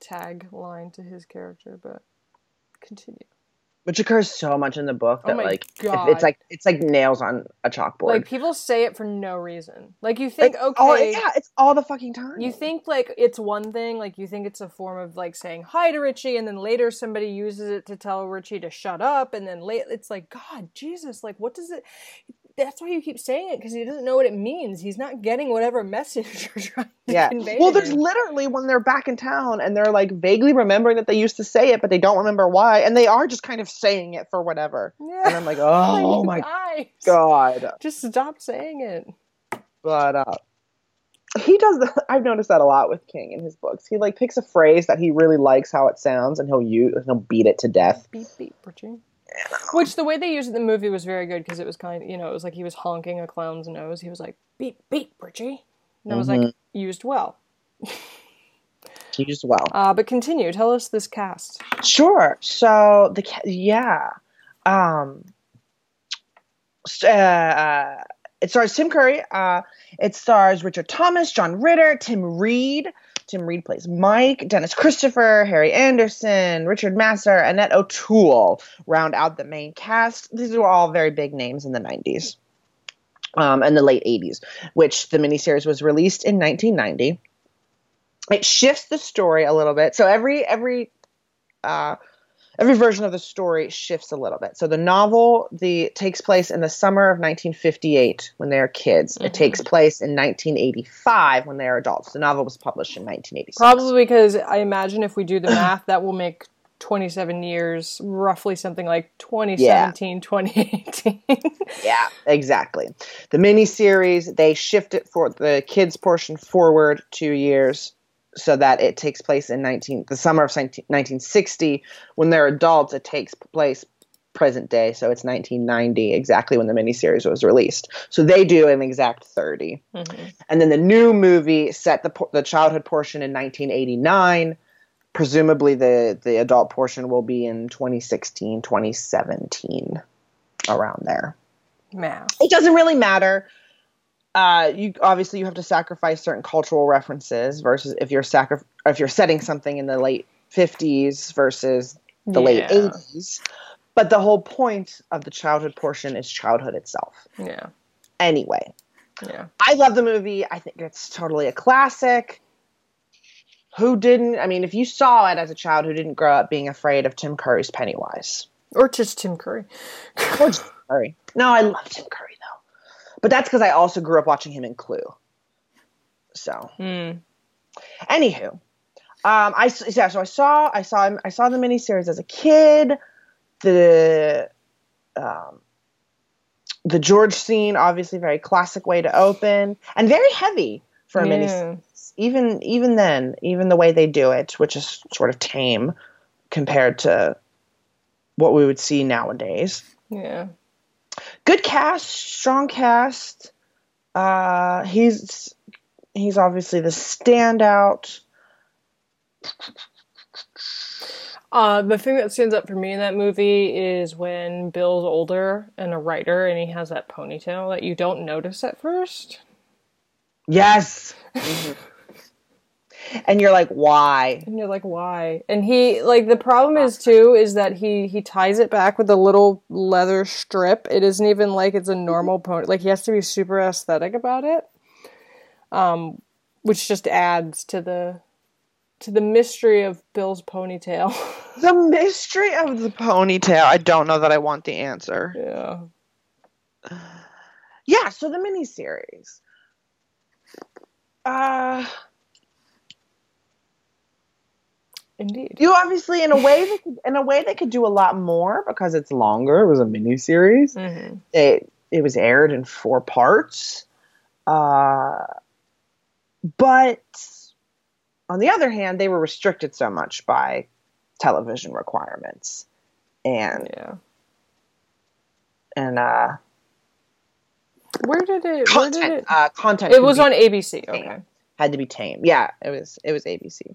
[SPEAKER 2] tag line to his character, but continue.
[SPEAKER 1] Which occurs so much in the book oh that oh like it's like it's like nails on a chalkboard.
[SPEAKER 2] Like people say it for no reason. Like you think like, okay, all,
[SPEAKER 1] yeah, it's all the fucking time.
[SPEAKER 2] You think like it's one thing, like you think it's a form of like saying hi to Richie, and then later somebody uses it to tell Richie to shut up, and then late it's like God, Jesus, like what does it? That's why you keep saying it because he doesn't know what it means. He's not getting whatever message you're trying to yeah. convey.
[SPEAKER 1] Well, there's literally when they're back in town and they're like vaguely remembering that they used to say it, but they don't remember why, and they are just kind of saying it for whatever. Yeah. And I'm like, oh my guys. god,
[SPEAKER 2] just stop saying it.
[SPEAKER 1] But uh, he does. The, I've noticed that a lot with King in his books. He like picks a phrase that he really likes how it sounds, and he'll use he'll beat it to death.
[SPEAKER 2] Beep beep, Richie. Which the way they used it in the movie was very good because it was kind of, you know, it was like he was honking a clown's nose. He was like, beep, beep, Richie. And it was mm-hmm. like, used well.
[SPEAKER 1] used well.
[SPEAKER 2] Uh, but continue. Tell us this cast.
[SPEAKER 1] Sure. So, the, yeah. Um, uh, uh, it stars Tim Curry. Uh, it stars Richard Thomas, John Ritter, Tim Reid, Tim Reid plays Mike, Dennis Christopher, Harry Anderson, Richard Masur, Annette O'Toole round out the main cast. These were all very big names in the 90s um, and the late 80s, which the miniseries was released in 1990. It shifts the story a little bit. So every every uh, every version of the story shifts a little bit. So the novel the takes place in the summer of 1958 when they are kids. Mm-hmm. It takes place in 1985 when they are adults. The novel was published in 1986.
[SPEAKER 2] Probably because I imagine if we do the math, that will make 27 years, roughly something like 2017, yeah. 2018.
[SPEAKER 1] yeah, exactly. The miniseries, they shift it for the kids portion forward two years so that it takes place in 19 the summer of 1960 when they're adults it takes place present day so it's 1990 exactly when the miniseries was released. So they do an exact 30 mm-hmm. and then the new movie set the, the childhood portion in 1989 presumably the the adult portion will be in 2016 2017 around there.
[SPEAKER 2] Math.
[SPEAKER 1] it doesn't really matter uh, you obviously you have to sacrifice certain cultural references versus if you're sacri- if you're setting something in the late 50s versus the yeah. late 80s. But the whole point of the childhood portion is childhood itself.
[SPEAKER 2] Yeah.
[SPEAKER 1] Anyway.
[SPEAKER 2] Yeah.
[SPEAKER 1] I love the movie. I think it's totally a classic. Who didn't? I mean, if you saw it as a child, who didn't grow up being afraid of Tim Curry's Pennywise?
[SPEAKER 2] Or just Tim Curry.
[SPEAKER 1] or just Curry. No, I love Tim Curry. But that's because I also grew up watching him in Clue. So,
[SPEAKER 2] mm.
[SPEAKER 1] anywho, um, I yeah, so I saw I saw him I saw the miniseries as a kid. The um, the George scene, obviously, very classic way to open and very heavy for a yeah. miniseries. Even even then, even the way they do it, which is sort of tame compared to what we would see nowadays.
[SPEAKER 2] Yeah
[SPEAKER 1] good cast, strong cast. Uh, he's he's obviously the standout.
[SPEAKER 2] Uh, the thing that stands up for me in that movie is when Bill's older and a writer, and he has that ponytail that you don't notice at first.
[SPEAKER 1] Yes. Mm-hmm and you're like why?
[SPEAKER 2] And you're like why? And he like the problem is too is that he he ties it back with a little leather strip. It isn't even like it's a normal pony like he has to be super aesthetic about it um which just adds to the to the mystery of bill's ponytail.
[SPEAKER 1] The mystery of the ponytail. I don't know that i want the answer.
[SPEAKER 2] Yeah.
[SPEAKER 1] Yeah, so the miniseries. Uh,
[SPEAKER 2] Indeed.
[SPEAKER 1] you obviously in a way they could, in a way they could do a lot more because it's longer. It was a miniseries.
[SPEAKER 2] Mm-hmm.
[SPEAKER 1] It it was aired in four parts. Uh, but on the other hand, they were restricted so much by television requirements, and
[SPEAKER 2] Yeah.
[SPEAKER 1] and uh,
[SPEAKER 2] Where did it? Where did it?
[SPEAKER 1] uh, content.
[SPEAKER 2] It was
[SPEAKER 1] be-
[SPEAKER 2] on ABC. Okay.
[SPEAKER 1] had to be tame. Yeah, it was it was ABC.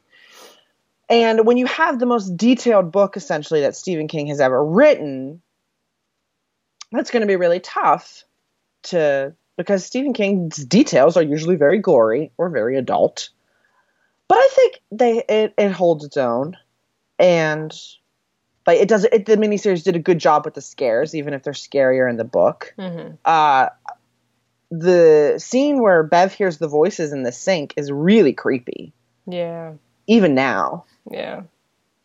[SPEAKER 1] And when you have the most detailed book essentially that Stephen King has ever written, that's going to be really tough to because Stephen King's details are usually very gory or very adult. But I think they it, it holds its own, and like it does. It, the miniseries did a good job with the scares, even if they're scarier in the book
[SPEAKER 2] Mm-hmm.
[SPEAKER 1] uh, the scene where Bev hears the voices in the sink is really creepy,
[SPEAKER 2] Yeah.
[SPEAKER 1] even now.
[SPEAKER 2] Yeah.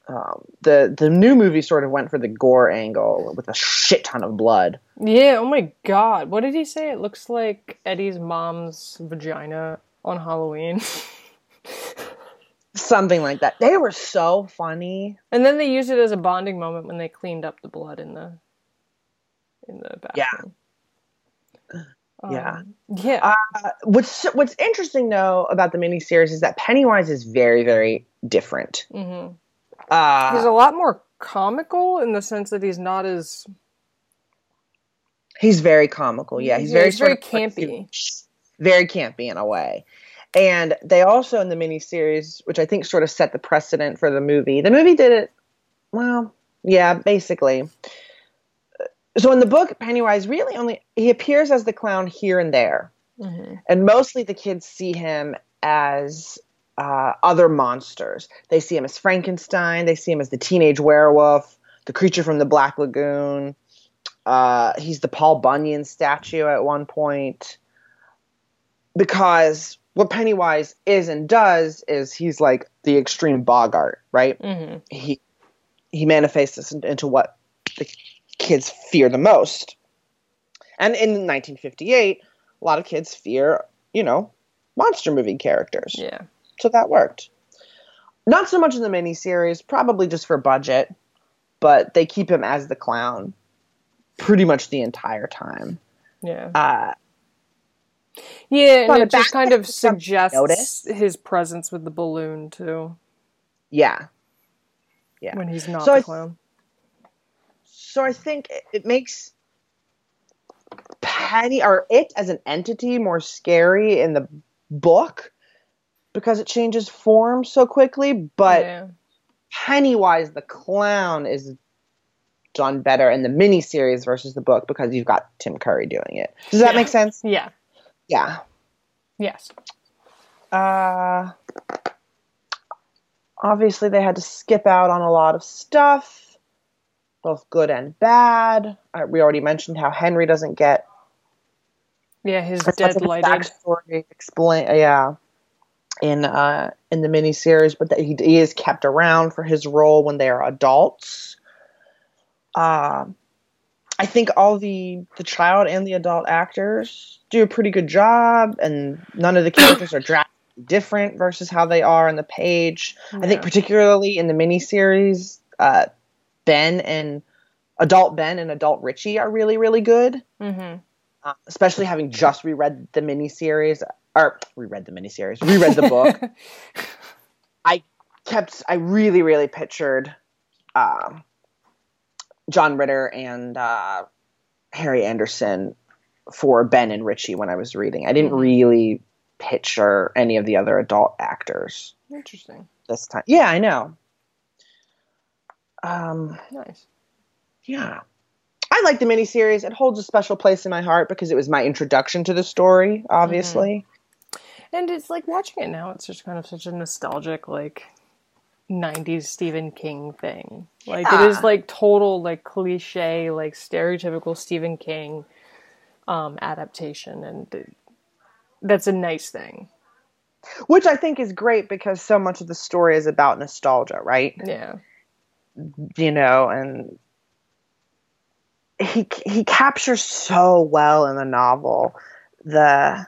[SPEAKER 1] Um, the the new movie sort of went for the gore angle with a shit ton of blood.
[SPEAKER 2] Yeah. Oh my God. What did he say? It looks like Eddie's mom's vagina on Halloween.
[SPEAKER 1] Something like that. They were so funny.
[SPEAKER 2] and then they used it as a bonding moment when they cleaned up the blood in the in the
[SPEAKER 1] Yeah.
[SPEAKER 2] bathroom.
[SPEAKER 1] Yeah.
[SPEAKER 2] Um, yeah.
[SPEAKER 1] Uh, what's what's interesting though about the miniseries is that Pennywise is very very different.
[SPEAKER 2] hmm
[SPEAKER 1] Uh,
[SPEAKER 2] He's a lot more comical in the sense that he's not as
[SPEAKER 1] He's very comical. Yeah, he's
[SPEAKER 2] Yeah,
[SPEAKER 1] very
[SPEAKER 2] he's very campy.
[SPEAKER 1] very campy in a way. And they also in the miniseries, which I think sort of set the precedent for the movie. The movie did it well, yeah, basically. So in the book, Pennywise really only he appears as the clown here and there,
[SPEAKER 2] Mhm.
[SPEAKER 1] and mostly the kids see him as uh, other monsters. They see him as Frankenstein. They see him as the teenage werewolf, the creature from the Black Lagoon. Uh, he's the Paul Bunyan statue at one point. Because what Pennywise is and does is he's like the extreme boggart, right?
[SPEAKER 2] Mhm.
[SPEAKER 1] He he manifests this into what the kids fear the most. And in 1958, a lot of kids fear, you know, monster movie characters.
[SPEAKER 2] Yeah.
[SPEAKER 1] So that worked. Not so much in the miniseries, probably just for budget, but they keep him as the clown pretty much the entire time.
[SPEAKER 2] Yeah.
[SPEAKER 1] Uh,
[SPEAKER 2] Yeah, and it just kind of suggests
[SPEAKER 1] noticed.
[SPEAKER 2] his presence with the balloon too
[SPEAKER 1] yeah. Yeah.
[SPEAKER 2] when he's not
[SPEAKER 1] So
[SPEAKER 2] the
[SPEAKER 1] I-
[SPEAKER 2] clown.
[SPEAKER 1] So I think it, it makes Penny or it as an entity more scary in the book because it changes form so quickly, but
[SPEAKER 2] yeah.
[SPEAKER 1] Pennywise the clown is done better in the miniseries versus the book because you've got Tim Curry doing it. Does that
[SPEAKER 2] Yeah.
[SPEAKER 1] make sense?
[SPEAKER 2] Yeah.
[SPEAKER 1] Yeah.
[SPEAKER 2] Yes.
[SPEAKER 1] Uh, obviously, they had to skip out on a lot of stuff, both good and bad. Uh, we already mentioned how Henry doesn't get
[SPEAKER 2] Yeah, his dead lighted.
[SPEAKER 1] backstory explain. Yeah, in uh in the miniseries, but that he, he is kept around for his role when they are adults. Uh, I think all the the child and the adult actors do a pretty good job, and none of the characters are drastically different versus how they are on the page. I think particularly in the miniseries, uh, Ben and adult Ben and adult Richie are really really good
[SPEAKER 2] Mm-hmm.
[SPEAKER 1] uh, especially having just reread the miniseries or reread the miniseries, reread the book. I kept, I really, really pictured um John Ritter and uh, Harry Anderson for Ben and Richie when I was reading. I didn't
[SPEAKER 2] Mhm.
[SPEAKER 1] really picture any of the other adult actors
[SPEAKER 2] Interesting.
[SPEAKER 1] this time. Yeah, I know. Um,
[SPEAKER 2] Nice.
[SPEAKER 1] yeah. I like the miniseries. It holds a special place in my heart because it was my introduction to the story, obviously.
[SPEAKER 2] And it's like watching it now, it's just kind of such a nostalgic, like 90s Stephen King thing. Like it
[SPEAKER 1] Yeah.
[SPEAKER 2] is like total like cliche, like stereotypical Stephen King um adaptation and th- that's a nice thing.
[SPEAKER 1] Which I think is great because so much of the story is about nostalgia, right?
[SPEAKER 2] Yeah.
[SPEAKER 1] You know, and he he captures so well in the novel the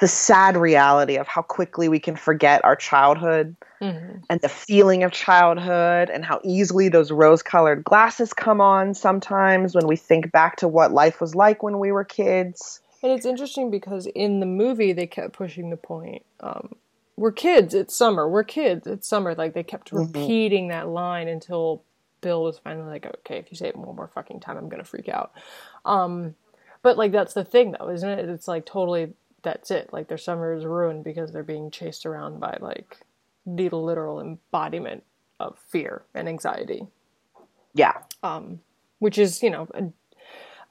[SPEAKER 1] the sad reality of how quickly we can forget our childhood mm-hmm. and the feeling of childhood and how easily those rose colored glasses come on sometimes when we think back to what life was like when we were kids.
[SPEAKER 2] And it's interesting because in the movie they kept pushing the point. Um, we're kids, it's summer. We're kids, it's summer. Like they kept mm-hmm. repeating that line until Bill was finally like, okay, if you say it one more fucking time, I'm gonna freak out. Um, but like that's the thing though, isn't it? It's like totally that's it. Like their summer is ruined because they're being chased around by like the literal embodiment of fear and anxiety.
[SPEAKER 1] Yeah.
[SPEAKER 2] Um, which is you know a,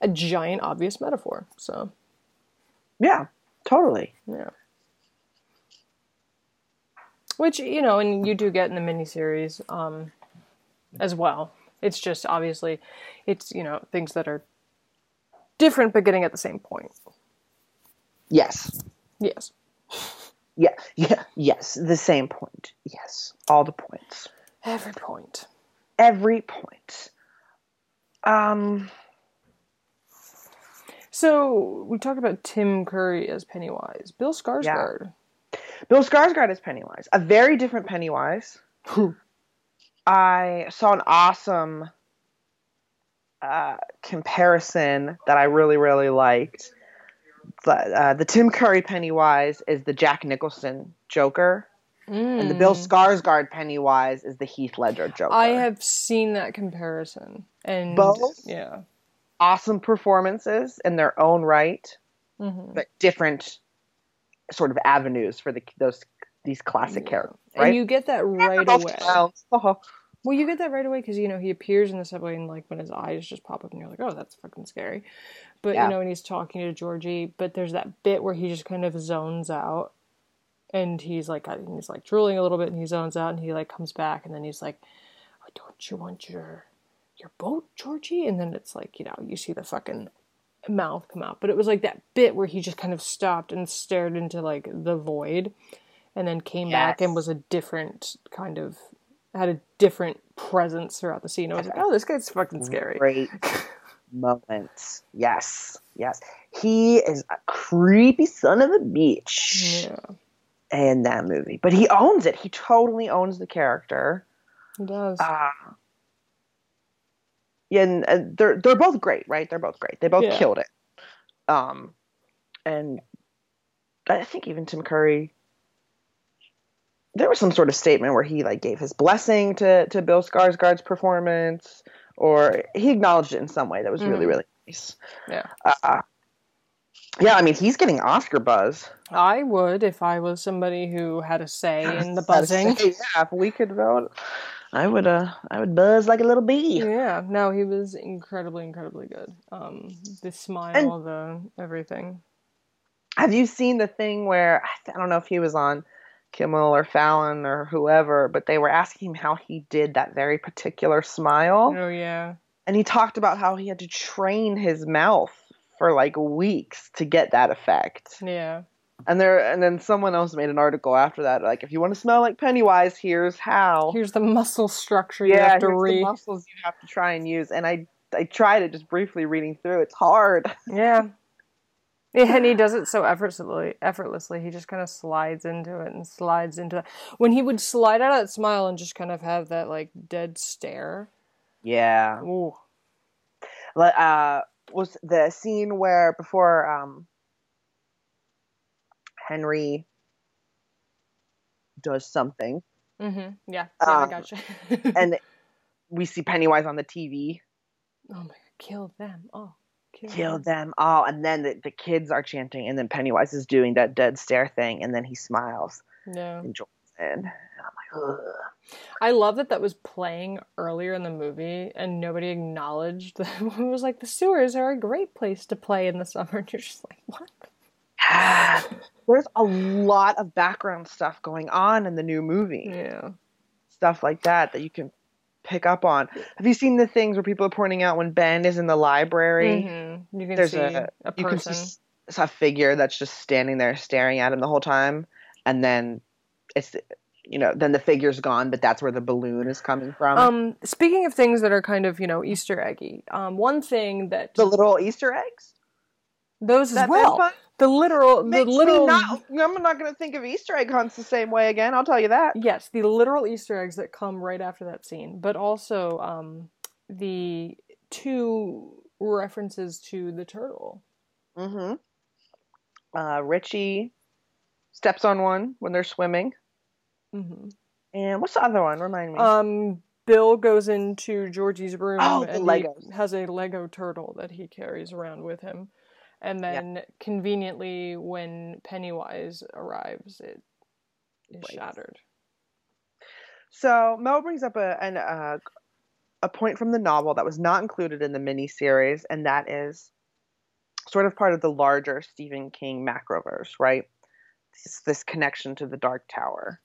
[SPEAKER 2] a giant obvious metaphor. So.
[SPEAKER 1] Yeah. Totally.
[SPEAKER 2] Yeah. Which you know, and you do get in the miniseries um, as well. It's just obviously, it's you know things that are different but getting at the same point.
[SPEAKER 1] Yes.
[SPEAKER 2] Yes.
[SPEAKER 1] Yeah, yeah, yes. The same point. Yes. All the points.
[SPEAKER 2] Every point.
[SPEAKER 1] Every point. Um
[SPEAKER 2] So we talked about Tim Curry as Pennywise. Bill Skarsgård.
[SPEAKER 1] Yeah. Bill Skarsgård as Pennywise. A very different Pennywise. I saw an awesome uh, comparison that I really, really liked uh, the Tim Curry Pennywise is the Jack Nicholson Joker, mm. and the Bill mm. Skarsgård Pennywise is the Heath Ledger Joker.
[SPEAKER 2] I have seen that comparison, and
[SPEAKER 1] both,
[SPEAKER 2] yeah,
[SPEAKER 1] awesome performances in their own right, mm-hmm. but different sort of avenues for the those these classic yeah. characters. Right?
[SPEAKER 2] And you get that right away. Well, you get that right away because you know he appears in the subway and like when his eyes just pop up and you're like, oh, that's fucking scary. But yeah. you know, when he's talking to Georgie, but there's that bit where he just kind of zones out, and he's like, he's like drooling a little bit, and he zones out, and he like comes back, and then he's like, oh, "Don't you want your your boat, Georgie?" And then it's like, you know, you see the fucking mouth come out, but it was like that bit where he just kind of stopped and stared into like the void, and then came yes. back and was a different kind of had a different presence throughout the scene. I was like, oh, this guy's fucking scary.
[SPEAKER 1] Great. moments. Yes, yes. He is a creepy son of a bitch. Yeah. In that movie, but he owns it. He totally owns the character.
[SPEAKER 2] He does. Uh,
[SPEAKER 1] yeah, and, and, they're they're both great, right? They're both great. They both yeah. killed it. Um, and I think even Tim Curry. There was some sort of statement where he like gave his blessing to to Bill Skarsgård's performance or he acknowledged it in some way that was mm really really nice.
[SPEAKER 2] Yeah.
[SPEAKER 1] Uh, yeah, I mean he's getting Oscar buzz.
[SPEAKER 2] I would if I was somebody who had a say in the buzzing.
[SPEAKER 1] Say, yeah, if we could vote, I would. Uh, I would buzz like a little bee.
[SPEAKER 2] Yeah, no, he was incredibly, incredibly good. Um, the smile, and the everything.
[SPEAKER 1] Have you seen the thing where I don't know if he was on Kimmel or Fallon or whoever, but they were asking him how he did that very particular smile.
[SPEAKER 2] Oh yeah.
[SPEAKER 1] And he talked about how he had to train his mouth for like weeks to get that effect.
[SPEAKER 2] Yeah.
[SPEAKER 1] And there and then someone else made an article after that like if you want to smell like Pennywise, here's how.
[SPEAKER 2] Here's the muscle structure you yeah, have to read.
[SPEAKER 1] the muscles you have to try and use. And I I tried it just briefly reading through. It's hard.
[SPEAKER 2] Yeah. And he does it so effortlessly. Effortlessly, he just kind of slides into it and slides into it. When he would slide out of that smile and just kind of have that like dead stare.
[SPEAKER 1] Yeah.
[SPEAKER 2] Ooh.
[SPEAKER 1] Uh, was the scene where before um, Henry does something.
[SPEAKER 2] Mm-hmm. Yeah. Yeah, um, I gotcha.
[SPEAKER 1] and we see Pennywise on the TV.
[SPEAKER 2] Oh my god! Kill them! Oh
[SPEAKER 1] kill them all and then the, the kids are chanting and then pennywise is doing that dead stare thing and then he smiles
[SPEAKER 2] yeah.
[SPEAKER 1] and joins in. And i'm like Ugh.
[SPEAKER 2] i love that that was playing earlier in the movie and nobody acknowledged that it was like the sewers are a great place to play in the summer. And you're just like what?
[SPEAKER 1] There's a lot of background stuff going on in the new movie.
[SPEAKER 2] Yeah.
[SPEAKER 1] Stuff like that that you can pick up on. Have you seen the things where people are pointing out when Ben is in the library?
[SPEAKER 2] Mm-hmm. You can There's see a, a person. You can see
[SPEAKER 1] a figure that's just standing there staring at him the whole time, and then it's you know, then the figure's gone, but that's where the balloon is coming from.
[SPEAKER 2] Um, speaking of things that are kind of you know Easter eggy, um, one thing that
[SPEAKER 1] the little Easter eggs.
[SPEAKER 2] Those as well. The literal, the
[SPEAKER 1] Makes
[SPEAKER 2] literal.
[SPEAKER 1] Not, I'm not going to think of Easter egg hunts the same way again. I'll tell you that.
[SPEAKER 2] Yes, the literal Easter eggs that come right after that scene, but also um, the two references to the turtle.
[SPEAKER 1] Mm-hmm. Uh, Richie steps on one when they're swimming.
[SPEAKER 2] Mm-hmm.
[SPEAKER 1] And what's the other one? Remind me.
[SPEAKER 2] Um, Bill goes into Georgie's room
[SPEAKER 1] Oh,
[SPEAKER 2] and
[SPEAKER 1] Legos.
[SPEAKER 2] he has a Lego turtle that he carries around with him. And then conveniently, when Pennywise arrives, it is
[SPEAKER 1] Breaks.
[SPEAKER 2] shattered.
[SPEAKER 1] So Mel brings up a an, uh, a point from the novel that was not included in the miniseries, and that is sort of part of the larger Stephen King macroverse, right? This, this connection to the Dark Tower.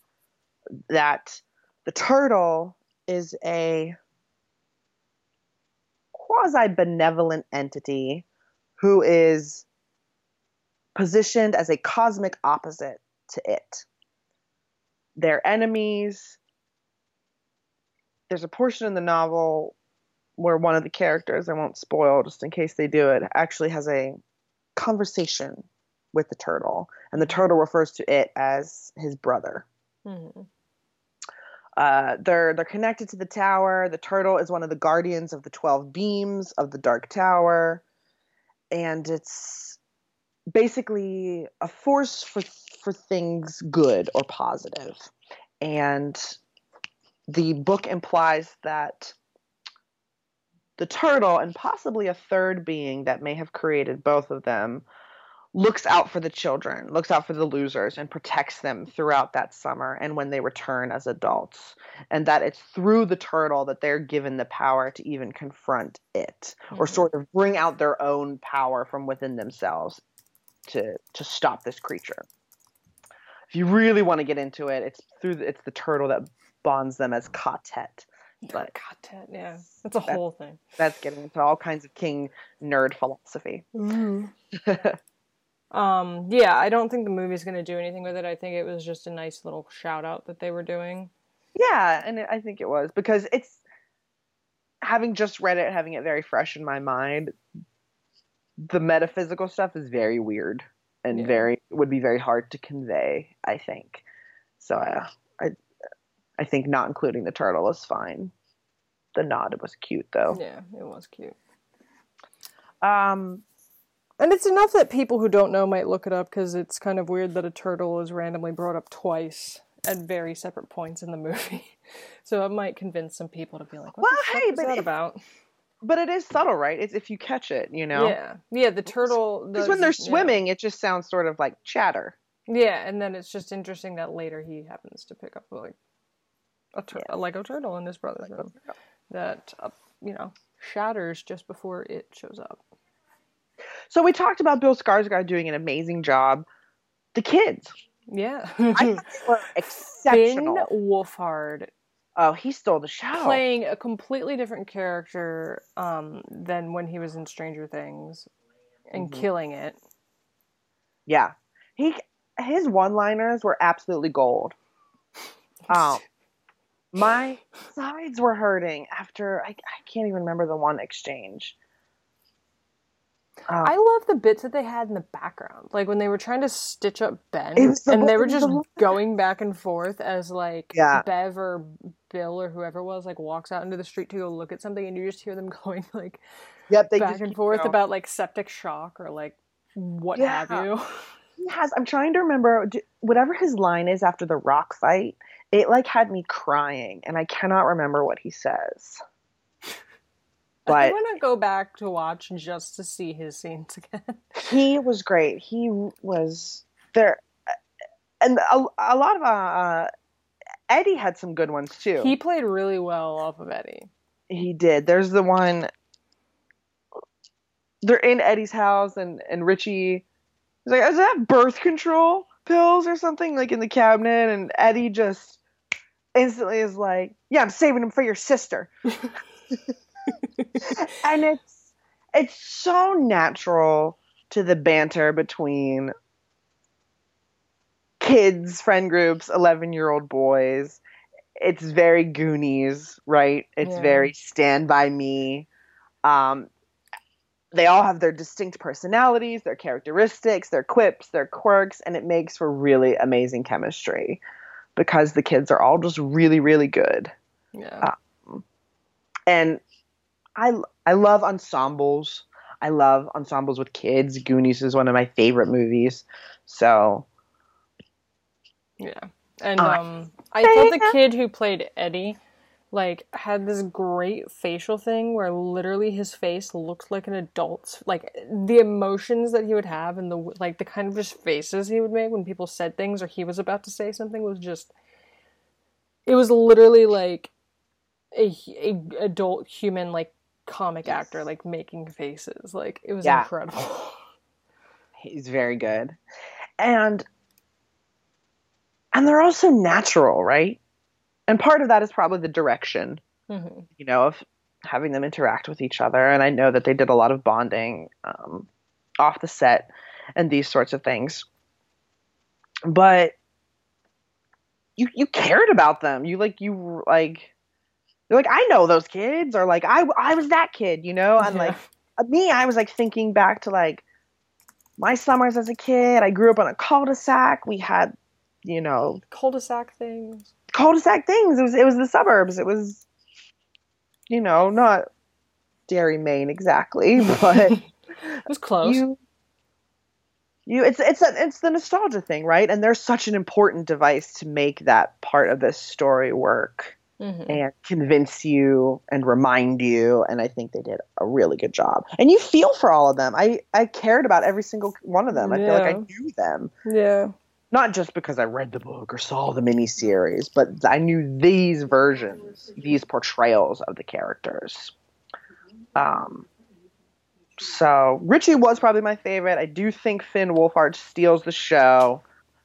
[SPEAKER 1] That the turtle is a quasi benevolent entity who is positioned as a cosmic opposite to it. They're enemies there's a portion in the novel where one of the characters, I won't spoil just in case they do it, actually has a conversation with the turtle, and the turtle refers to it as his brother.
[SPEAKER 2] Mhm.
[SPEAKER 1] Uh, they're they're connected to the tower. The turtle is one of the guardians of the twelve beams of the Dark Tower, and it's basically a force for for things good or positive. And the book implies that the turtle and possibly a third being that may have created both of them looks out for the children, looks out for the losers, and protects them throughout that summer and when they return as adults. And that it's through the turtle that they're given the power to even confront it or
[SPEAKER 2] Mhm.
[SPEAKER 1] sort of bring out their own power from within themselves to to stop this creature. If you really want to get into it, it's through the, it's the turtle that bonds them as ka-tet. But
[SPEAKER 2] God, yeah, that's a
[SPEAKER 1] That-
[SPEAKER 2] whole thing.
[SPEAKER 1] that's getting into all kinds of king nerd philosophy.
[SPEAKER 2] Um, yeah, I don't think the movie's going to do anything with it. I think it was just a nice little shout out that they were doing.
[SPEAKER 1] Yeah, and it, I think it was because it's having just read it, having it very fresh in my mind. The metaphysical stuff is very weird and
[SPEAKER 2] Yeah.
[SPEAKER 1] very would be very hard to convey. I think so. Uh, I I think not including the turtle is fine. The nod was cute though.
[SPEAKER 2] Yeah, it was cute.
[SPEAKER 1] Um,
[SPEAKER 2] And it's enough that people who don't know might look it up because it's kind of weird that a turtle is randomly brought up twice at very separate points in the movie. So it might convince some people to be like, "What
[SPEAKER 1] Well, hey,
[SPEAKER 2] is
[SPEAKER 1] but
[SPEAKER 2] that
[SPEAKER 1] if-
[SPEAKER 2] about?"
[SPEAKER 1] but it is subtle, right? It's if you catch it, you know.
[SPEAKER 2] Yeah, yeah. The turtle.
[SPEAKER 1] Because when they're
[SPEAKER 2] yeah.
[SPEAKER 1] swimming, it just sounds sort of like chatter.
[SPEAKER 2] Yeah, and then it's just interesting that later he happens to pick up like a, tur- a Lego turtle in his brother's room that uh, you know shatters just before it shows up.
[SPEAKER 1] So we talked about Bill Skarsgård doing an amazing job. The kids,
[SPEAKER 2] Yeah,
[SPEAKER 1] I were
[SPEAKER 2] Finn. Wolfhard
[SPEAKER 1] Oh, he stole the show.
[SPEAKER 2] playing a completely different character um, than when he was in Stranger Things and
[SPEAKER 1] Mhm.
[SPEAKER 2] killing it.
[SPEAKER 1] Yeah, he his one-liners were absolutely gold. Um, my sides were hurting after I, I can't even remember the one exchange. Um,
[SPEAKER 2] I love the bits that they had in the background, like when they were trying to stitch up Ben,
[SPEAKER 1] the
[SPEAKER 2] and they were just
[SPEAKER 1] the
[SPEAKER 2] going back and forth as like
[SPEAKER 1] Yeah.
[SPEAKER 2] Bev or Bill or whoever it was like walks out into the street to go look at something, and you just hear them going like
[SPEAKER 1] yep, they
[SPEAKER 2] back and forth
[SPEAKER 1] going.
[SPEAKER 2] about like septic shock or like what
[SPEAKER 1] Yeah.
[SPEAKER 2] have you.
[SPEAKER 1] He has. I'm trying to remember whatever his line is after the rock fight. It like had me crying, and I cannot remember what he says.
[SPEAKER 2] I want to go back to watch just to see his scenes again.
[SPEAKER 1] he was great. He was there, and a, a lot of uh, uh, Eddie had some good ones too.
[SPEAKER 2] he played really well off of Eddie.
[SPEAKER 1] He did. There's the one. They're in Eddie's house, and and Richie is like, "Is that birth control pills or something like in the cabinet?" And Eddie just instantly is like, "Yeah, I'm saving them for your sister." and it's it's so natural to the banter between kids friend groups 11 year old boys it's very goonies right it's
[SPEAKER 2] Yeah.
[SPEAKER 1] very stand by me um they all have their distinct personalities their characteristics their quips their quirks and it makes for really amazing chemistry because the kids are all just really really good
[SPEAKER 2] Yeah.
[SPEAKER 1] and I I love ensembles. I love ensembles with kids. Goonies is one of my favorite movies. So
[SPEAKER 2] Yeah. And um I thought the kid who played Eddie like had this great facial thing where literally his face looked like an adult's like the emotions that he would have and the like the kind of just faces he would make when people said things or he was about to say something was just it was literally like a, a adult human like comic actor like making faces like it was
[SPEAKER 1] Yeah.
[SPEAKER 2] incredible
[SPEAKER 1] he's very good. And and they're also natural, right? And part of that is probably the direction,
[SPEAKER 2] hmm
[SPEAKER 1] you know, of having them interact with each other. And I know that they did a lot of bonding um, off the set and these sorts of things. But you you cared about them. You like you like you're like I know those kids, or like I I was that kid, you know. And like uh, me, I was like thinking back to like my summers as a kid. I grew up on a cul-de-sac. We had, you know,
[SPEAKER 2] cul-de-sac things
[SPEAKER 1] cul-de-sac things. It was it was the suburbs. It was, you know, not Derry, Maine exactly, but
[SPEAKER 2] it was close
[SPEAKER 1] you you it's it's a, it's the nostalgia thing, right? And they're such an important device to make that part of this story work
[SPEAKER 2] hmm
[SPEAKER 1] and convince you and remind you and I think they did a really good job. And you feel for all of them. I I cared about every single one of them. I feel like I knew them.
[SPEAKER 2] yeah
[SPEAKER 1] Not just because I read the book or saw the miniseries, but I knew these versions, these portrayals of the characters. Um, so Richie was probably my favorite. I do think Finn Wolfhard steals the show,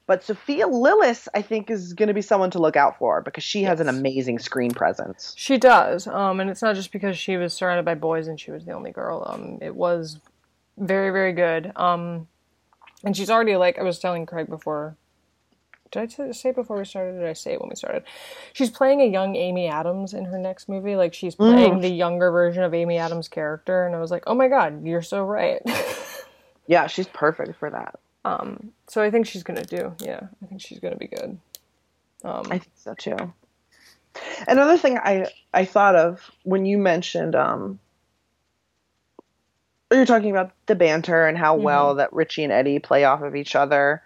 [SPEAKER 1] but Sophia Lillis, I think, is going to be someone to look out for because she has an amazing screen presence.
[SPEAKER 2] She does, um, and it's not just because she was surrounded by boys and she was the only girl. Um, it was very, very good. Um, and she's already like I was telling Craig before. Did I t- say before we started? Or did I say when we started? She's playing a young Amy Adams in her next movie. Like she's playing the younger version of Amy Adams' character, and I was like, oh my god, you're so right.
[SPEAKER 1] Yeah, she's perfect for that.
[SPEAKER 2] Um, so I think she's gonna do. Yeah, I think she's gonna be good. Um,
[SPEAKER 1] I think so too. Another thing I I thought of when you mentioned um you're talking about the banter and how well that Richie and Eddie play off of each other.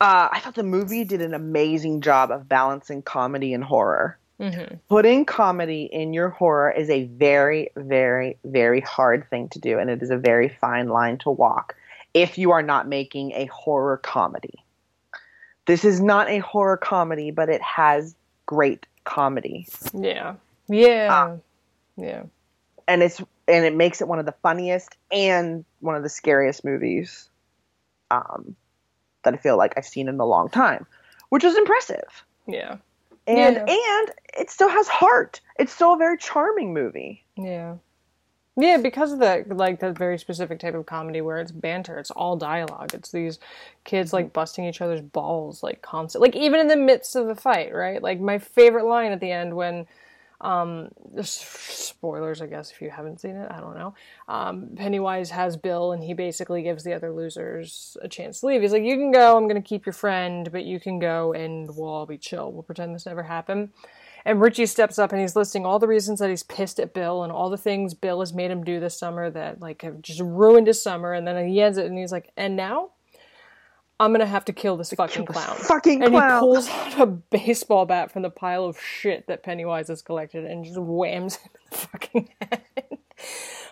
[SPEAKER 1] Uh, I thought the movie did an amazing job of balancing comedy and horror.
[SPEAKER 2] mhm.
[SPEAKER 1] Putting comedy in your horror is a very, very, very hard thing to do, and it is a very fine line to walk if you are not making a horror comedy. This is not a horror comedy, but it has great comedy,
[SPEAKER 2] Yeah, yeah,
[SPEAKER 1] Ah.
[SPEAKER 2] yeah.
[SPEAKER 1] and it's and it makes it one of the funniest and one of the scariest movies um, that I feel like I've seen in a long time, which is impressive.
[SPEAKER 2] Yeah.
[SPEAKER 1] And
[SPEAKER 2] Yeah.
[SPEAKER 1] and it still has heart. It's still a very charming movie.
[SPEAKER 2] Yeah. Yeah, because of that, like that very specific type of comedy where it's banter, it's all dialogue. It's these kids like busting each other's balls, like constant, like even in the midst of the fight, right? Like my favorite line at the end when, um, spoilers, I guess if you haven't seen it, I don't know. Um, Pennywise has Bill, and he basically gives the other losers a chance to leave. He's like, "You can go. I'm gonna keep your friend, but you can go, and we'll all be chill. We'll pretend this never happened." And Richie steps up and he's listing all the reasons that he's pissed at Bill and all the things Bill has made him do this summer that like have just ruined his summer. And then he ends it and he's like, "And now, I'm gonna have to kill this fucking
[SPEAKER 1] this
[SPEAKER 2] clown."
[SPEAKER 1] fucking
[SPEAKER 2] and
[SPEAKER 1] clown.
[SPEAKER 2] he pulls out a baseball bat from the pile of shit that Pennywise has collected and just whams him in the fucking head.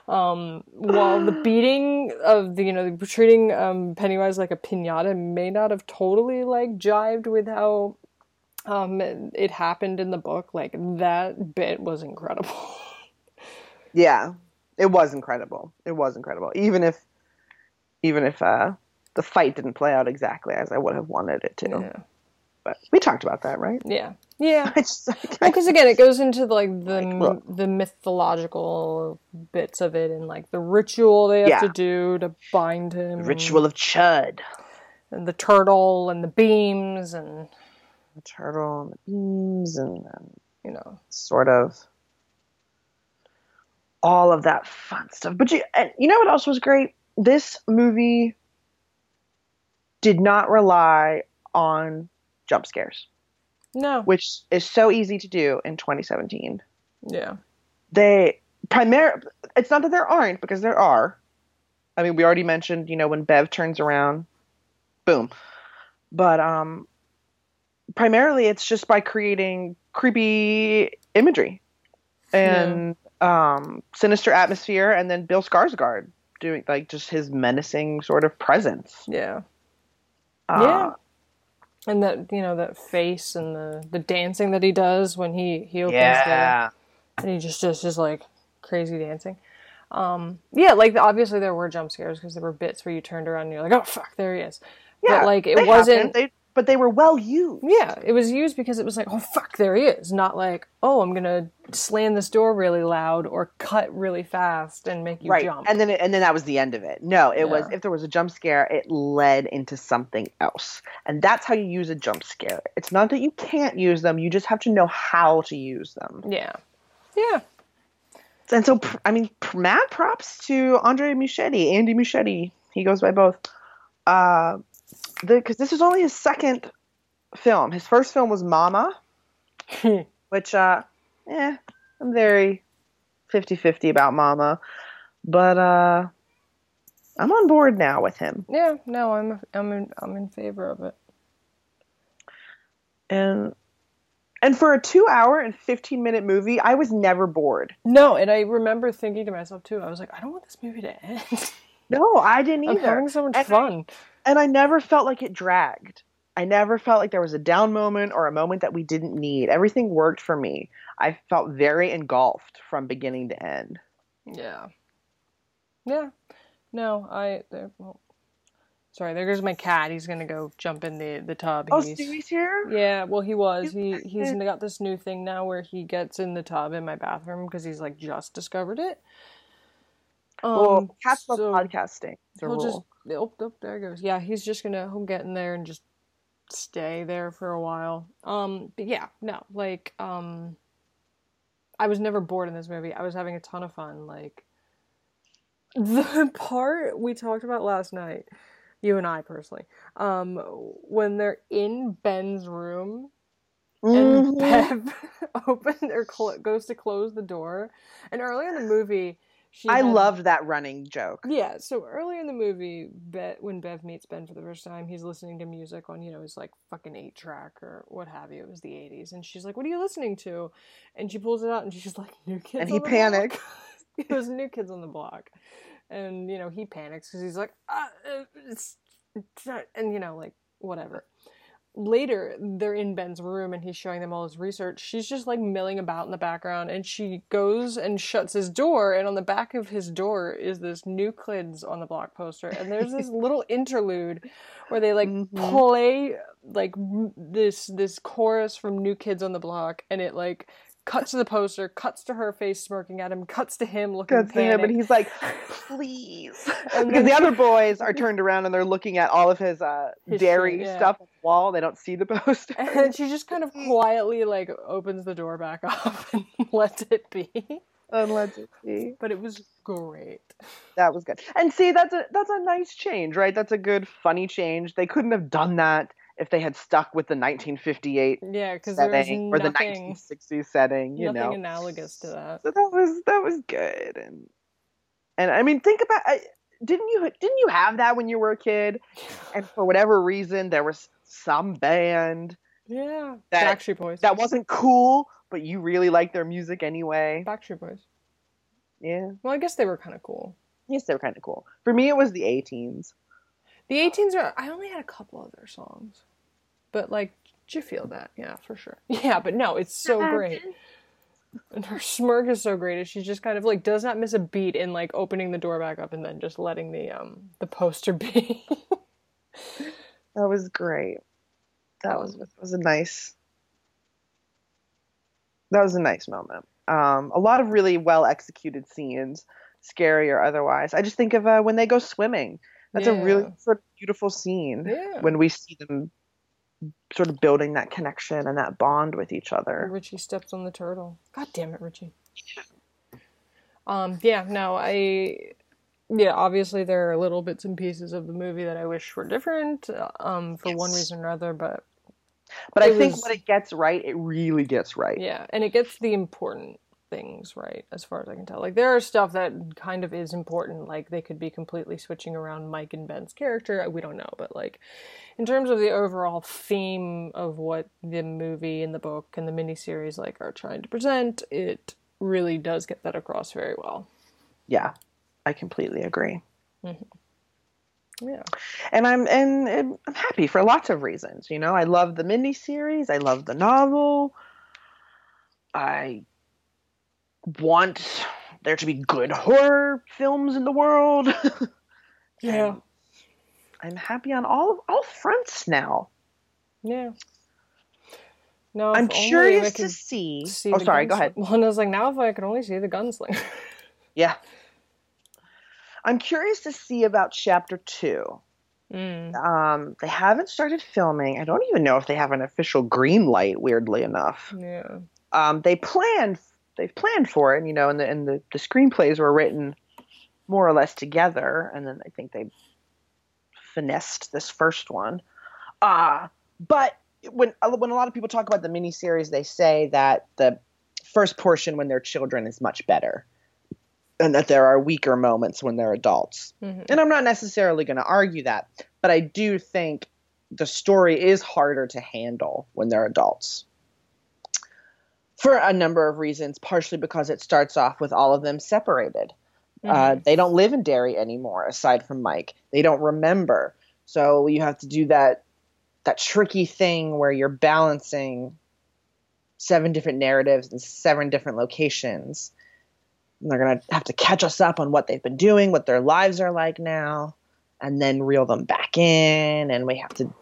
[SPEAKER 2] Um, while the beating of the you know treating um, Pennywise like a pinata may not have totally like jived with how um it happened in the book like that bit was incredible
[SPEAKER 1] Yeah, it was incredible. It was incredible. Even if, even if uh, the fight didn't play out exactly as I would have wanted it to.
[SPEAKER 2] yeah
[SPEAKER 1] But we talked about that, right?
[SPEAKER 2] yeah yeah
[SPEAKER 1] I just, like,
[SPEAKER 2] because again it goes into like the
[SPEAKER 1] Like,
[SPEAKER 2] the mythological bits of it and like the ritual they have
[SPEAKER 1] Yeah.
[SPEAKER 2] to do to bind him
[SPEAKER 1] ritual of Chud.
[SPEAKER 2] and the turtle and the beams and
[SPEAKER 1] the turtle and the beams and, and
[SPEAKER 2] you know
[SPEAKER 1] sort of all of that fun stuff. But you, and you know what else was great? This movie did not rely on jump scares.
[SPEAKER 2] No.
[SPEAKER 1] Which is so easy to do in 2017.
[SPEAKER 2] Yeah.
[SPEAKER 1] They primary it's not that there aren't because there are. I mean, we already mentioned, you know, when Bev turns around, boom. But um primarily it's just by creating creepy imagery and yeah. um sinister atmosphere and then Bill Skarsgård doing like just his menacing sort of presence.
[SPEAKER 2] Yeah. Uh, yeah and that you know that face and the the dancing that he does when he he opens yeah. the and he just does just like crazy dancing um yeah like obviously there were jump scares because there were bits where you turned around and you're like oh fuck there he is yeah but like it wasn't
[SPEAKER 1] they, but they were well used.
[SPEAKER 2] Yeah, it was used because it was like, oh fuck, there he is. Not like, oh, I'm gonna slam this door really loud or cut really fast and make you
[SPEAKER 1] right.
[SPEAKER 2] jump.
[SPEAKER 1] And then it, and then that was the end of it. No, it yeah. was if there was a jump scare, it led into something else, and that's how you use a jump scare. It's not that you can't use them; you just have to know how to use them.
[SPEAKER 2] Yeah, yeah.
[SPEAKER 1] And so, I mean, mad props to Andre Muschietti, Andy Muschietti. He goes by both. Uh, because this is only his second film. His first film was Mama, which, uh, yeah, I'm very 50 50 about Mama. But, uh, I'm on board now with him.
[SPEAKER 2] Yeah, no, I'm I'm in I'm in favor of it.
[SPEAKER 1] And and for a two hour and 15 minute movie, I was never bored.
[SPEAKER 2] No, and I remember thinking to myself too, I was like, I don't want this movie to end.
[SPEAKER 1] No, I didn't either.
[SPEAKER 2] I'm having so much and fun.
[SPEAKER 1] I, and I never felt like it dragged. I never felt like there was a down moment or a moment that we didn't need. Everything worked for me. I felt very engulfed from beginning to end.
[SPEAKER 2] Yeah. Yeah. No, I. Well, sorry, there goes my cat. He's gonna go jump in the the tub.
[SPEAKER 1] Oh, he's, Stewie's here.
[SPEAKER 2] Yeah, well, he was. He he's got this new thing now where he gets in the tub in my bathroom because he's like just discovered it.
[SPEAKER 1] Um, well, cats love so podcasting.
[SPEAKER 2] He'll rule. just oh, oh, there goes. Yeah, he's just gonna he'll get in there and just stay there for a while. Um, but yeah, no, like um, I was never bored in this movie. I was having a ton of fun. Like the part we talked about last night, you and I personally, um, when they're in Ben's room and mm-hmm. Bev opens or cl- goes to close the door, and earlier in the movie
[SPEAKER 1] she I had, loved that running joke.
[SPEAKER 2] Yeah, so earlier in the movie, Bet, when Bev meets Ben for the first time, he's listening to music on, you know, his like fucking eight track or what have you. It was the 80s. And she's like, What are you listening to? And she pulls it out and she's like, New Kids.
[SPEAKER 1] And he panics.
[SPEAKER 2] it was New Kids on the Block. And, you know, he panics because he's like, ah, it's, and, you know, like, whatever later they're in Ben's room and he's showing them all his research. She's just like milling about in the background and she goes and shuts his door and on the back of his door is this new kids on the block poster and there's this little interlude where they like mm-hmm. play like this this chorus from New Kids on the Block and it like cuts to the poster, cuts to her face smirking at him, cuts to him looking at him,
[SPEAKER 1] and he's like, "Please," because the other boys are turned around and they're looking at all of his, uh, his Derry yeah. stuff on the wall. They don't see the poster,
[SPEAKER 2] and she just kind of quietly like opens the door back up and lets it be.
[SPEAKER 1] And lets it be.
[SPEAKER 2] But it was great.
[SPEAKER 1] That was good. And see, that's a that's a nice change, right? That's a good, funny change. They couldn't have done that if they had stuck with the 1958
[SPEAKER 2] yeah because setting
[SPEAKER 1] or the 1960s setting you
[SPEAKER 2] nothing
[SPEAKER 1] know?
[SPEAKER 2] analogous to that.
[SPEAKER 1] So that was that was good and and i mean think about didn't you didn't you have that when you were a kid? And for whatever reason there was some band
[SPEAKER 2] yeah that, Backstreet Boys.
[SPEAKER 1] that wasn't cool but you really liked their music anyway.
[SPEAKER 2] Backstreet Boys.
[SPEAKER 1] Yeah.
[SPEAKER 2] Well i guess they were kind of cool.
[SPEAKER 1] Yes they were kind of cool. For me it was the A-Teens
[SPEAKER 2] the A-Teens are. I only had a couple of their songs, but like, did you feel that? Yeah, for sure. Yeah, but no, it's so great. And her smirk is so great. She just kind of like does not miss a beat in like opening the door back up and then just letting the um the poster be.
[SPEAKER 1] that was great. That was was a nice. That was a nice moment. Um, a lot of really well executed scenes, scary or otherwise. I just think of uh, when they go swimming That's
[SPEAKER 2] Yeah.
[SPEAKER 1] a really sort of beautiful scene
[SPEAKER 2] Yeah.
[SPEAKER 1] when we see them sort of building that connection and that bond with each other.
[SPEAKER 2] Richie steps on the turtle. God damn it, Richie. Um, yeah, no, I yeah, obviously there are little bits and pieces of the movie that I wish were different, uh, um, for one reason or another, but
[SPEAKER 1] But I
[SPEAKER 2] It
[SPEAKER 1] think
[SPEAKER 2] was-
[SPEAKER 1] when it gets right, it really gets right.
[SPEAKER 2] yeah, and it gets the important things right, as far as I can tell. Like there are stuff that kind of is important, like they could be completely switching around Mike and Ben's character. We don't know, but like in terms of the overall theme of what the movie and the book and the miniseries like are trying to present, it really does get that across very well.
[SPEAKER 1] Yeah, I completely agree. Mm-hmm.
[SPEAKER 2] Yeah.
[SPEAKER 1] and I'm and, and I'm happy for lots of reasons. You know, I love the miniseries. I love the novel. I want there to be good horror films in the world.
[SPEAKER 2] Yeah.
[SPEAKER 1] I'm happy on all all fronts now.
[SPEAKER 2] Yeah. No,
[SPEAKER 1] I'm curious to see.
[SPEAKER 2] see
[SPEAKER 1] oh, sorry. Go ahead.
[SPEAKER 2] Well, and I was like, now if I could only see the gunslinger.
[SPEAKER 1] Yeah. I'm curious to see about chapter two.
[SPEAKER 2] mm.
[SPEAKER 1] Um, they haven't started filming. I don't even know if they have an official green light. Weirdly enough.
[SPEAKER 2] Yeah.
[SPEAKER 1] um, they planned they've planned for it, and, you know, and the and the, the screenplays were written more or less together, and then I think they finessed this first one. Uh but when when a lot of people talk about the miniseries, they say that the first portion when they're children is much better. And that there are weaker moments when they're adults.
[SPEAKER 2] Mhm.
[SPEAKER 1] And I'm not necessarily going to argue that, but I do think the story is harder to handle when they're adults for a number of reasons, partially because it starts off with all of them separated. Uh, they don't live in Derry anymore, aside from Mike. They don't remember, so you have to do that that tricky thing where you're balancing seven different narratives in seven different locations. And they're gonna have to catch us up on what they've been doing, what their lives are like now, and then reel them back in. And we have to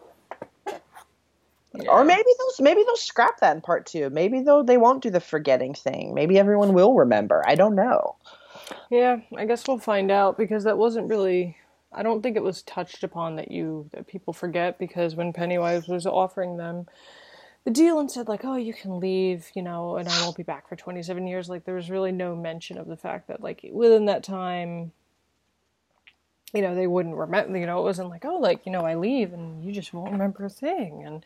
[SPEAKER 2] Yeah.
[SPEAKER 1] or maybe those maybe they'll scrap that in part two. Maybe though they won't do the forgetting thing. Maybe everyone will remember. I don't know.
[SPEAKER 2] Yeah, I guess we'll find out because that wasn't really. I don't think it was touched upon that you that people forget because when Pennywise was offering them the deal and said like, "Oh, you can leave," you know, and I won't be back for 27 years. Like there was really no mention of the fact that like within that time, you know, they wouldn't remember. You know, it wasn't like, "Oh, like you know, I leave and you just won't remember a thing," and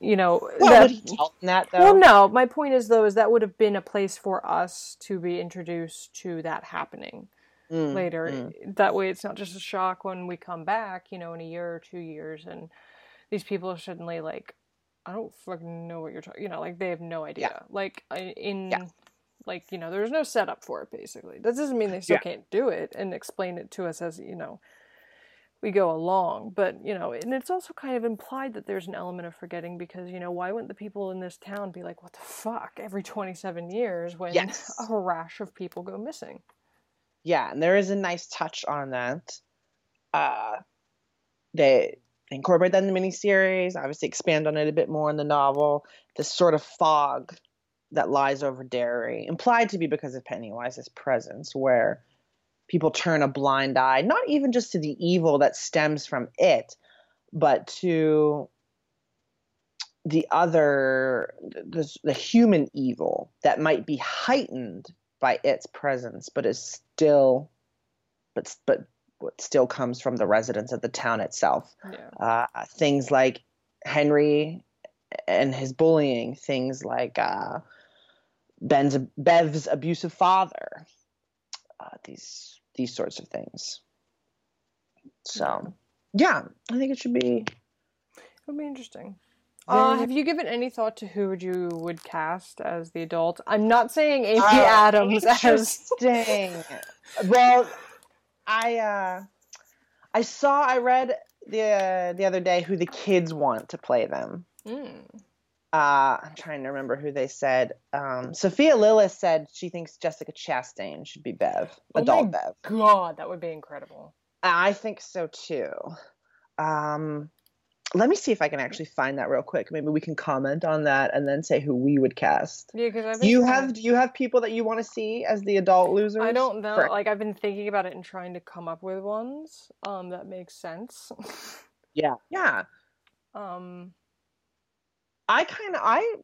[SPEAKER 2] you know,
[SPEAKER 1] Well,
[SPEAKER 2] that-
[SPEAKER 1] would he tell them that though?
[SPEAKER 2] well, no. My point is, though, is that would have been a place for us to be introduced to that happening
[SPEAKER 1] Mm,
[SPEAKER 2] later.
[SPEAKER 1] mm.
[SPEAKER 2] That way, it's not just a shock when we come back, you know, in a year or two years, and these people are suddenly like, I don't fucking know what you're talking. You know, like they have no idea. Like in.
[SPEAKER 1] Yeah.
[SPEAKER 2] Like you know, there's no setup for it. Basically, that doesn't mean they still
[SPEAKER 1] Yeah.
[SPEAKER 2] can't do it and explain it to us as you know we go along. But, you know, and it's also kind of implied that there's an element of forgetting because, you know, why wouldn't the people in this town be like, what the fuck, every 27 years when
[SPEAKER 1] Yes.
[SPEAKER 2] a rash of people go missing?
[SPEAKER 1] Yeah, and there is a nice touch on that. Uh, they incorporate that in the miniseries. Obviously, expand on it a bit more in the novel. This sort of fog that lies over Derry, implied to be because of Pennywise's presence, where people turn a blind eye, not even just to the evil that stems from it, but to the other, the, the human evil that might be heightened by its presence, but is still, but but what still comes from the residents of the town itself.
[SPEAKER 2] Yeah.
[SPEAKER 1] Uh, things like Henry and his bullying, things like uh, Ben's Bev's abusive father, uh, these these sorts of things. So, yeah, I think it should be.
[SPEAKER 2] It would be interesting. Uh, have you given any thought to who would you would cast as the adult? I'm not saying Amy
[SPEAKER 1] Uh,
[SPEAKER 2] Adams as
[SPEAKER 1] Interesting. well, I uh, I saw I read the uh, the other day who the kids want to play them.
[SPEAKER 2] Mm.
[SPEAKER 1] Uh, I'm trying to remember who they said. Um, Sophia Lillis said she thinks Jessica Chastain should be Bev,
[SPEAKER 2] Oh
[SPEAKER 1] adult Bev.
[SPEAKER 2] God, that would be incredible.
[SPEAKER 1] I think so too. Um, let me see if I can actually find that real quick. Maybe we can comment on that and then say who we would cast.
[SPEAKER 2] Yeah, because
[SPEAKER 1] you have do you have people that you want to see as the adult losers?
[SPEAKER 2] I don't know. For- like I've been thinking about it and trying to come up with ones um, that make sense.
[SPEAKER 1] yeah, yeah. Um, I kind of I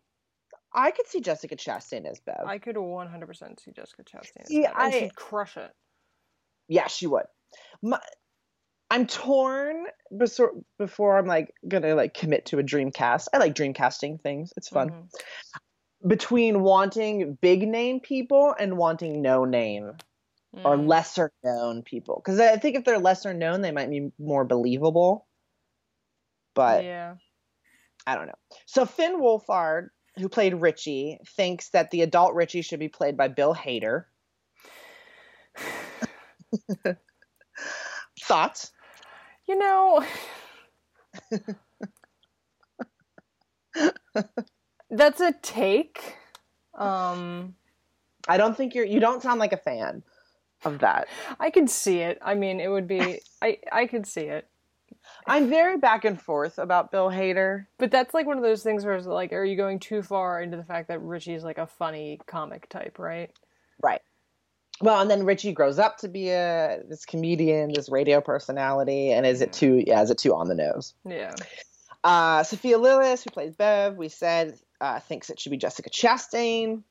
[SPEAKER 1] I could see Jessica Chastain as Bev.
[SPEAKER 2] I could 100% see Jessica Chastain. See, I, and she'd crush it.
[SPEAKER 1] Yeah, she would. My, I'm torn before, before I'm like gonna like commit to a dream cast. I like dream casting things. It's fun. Mm-hmm. Between wanting big name people and wanting no name mm. or lesser known people, because I think if they're lesser known, they might be more believable. But yeah, I don't know. So Finn Wolfhard, who played Richie, thinks that the adult Richie should be played by Bill Hader. Thoughts?
[SPEAKER 2] You know, that's a take. Um,
[SPEAKER 1] I don't think you're. You don't sound like a fan of that.
[SPEAKER 2] I could see it. I mean, it would be. I I could see it.
[SPEAKER 1] I'm very back and forth about Bill Hader.
[SPEAKER 2] But that's like one of those things where it's like, are you going too far into the fact that Richie's like a funny comic type, right?
[SPEAKER 1] Right. Well, and then Richie grows up to be a this comedian, this radio personality, and is it too? Yeah, is it too on the nose?
[SPEAKER 2] Yeah.
[SPEAKER 1] Uh, Sophia Lillis, who plays Bev, we said uh, thinks it should be Jessica Chastain.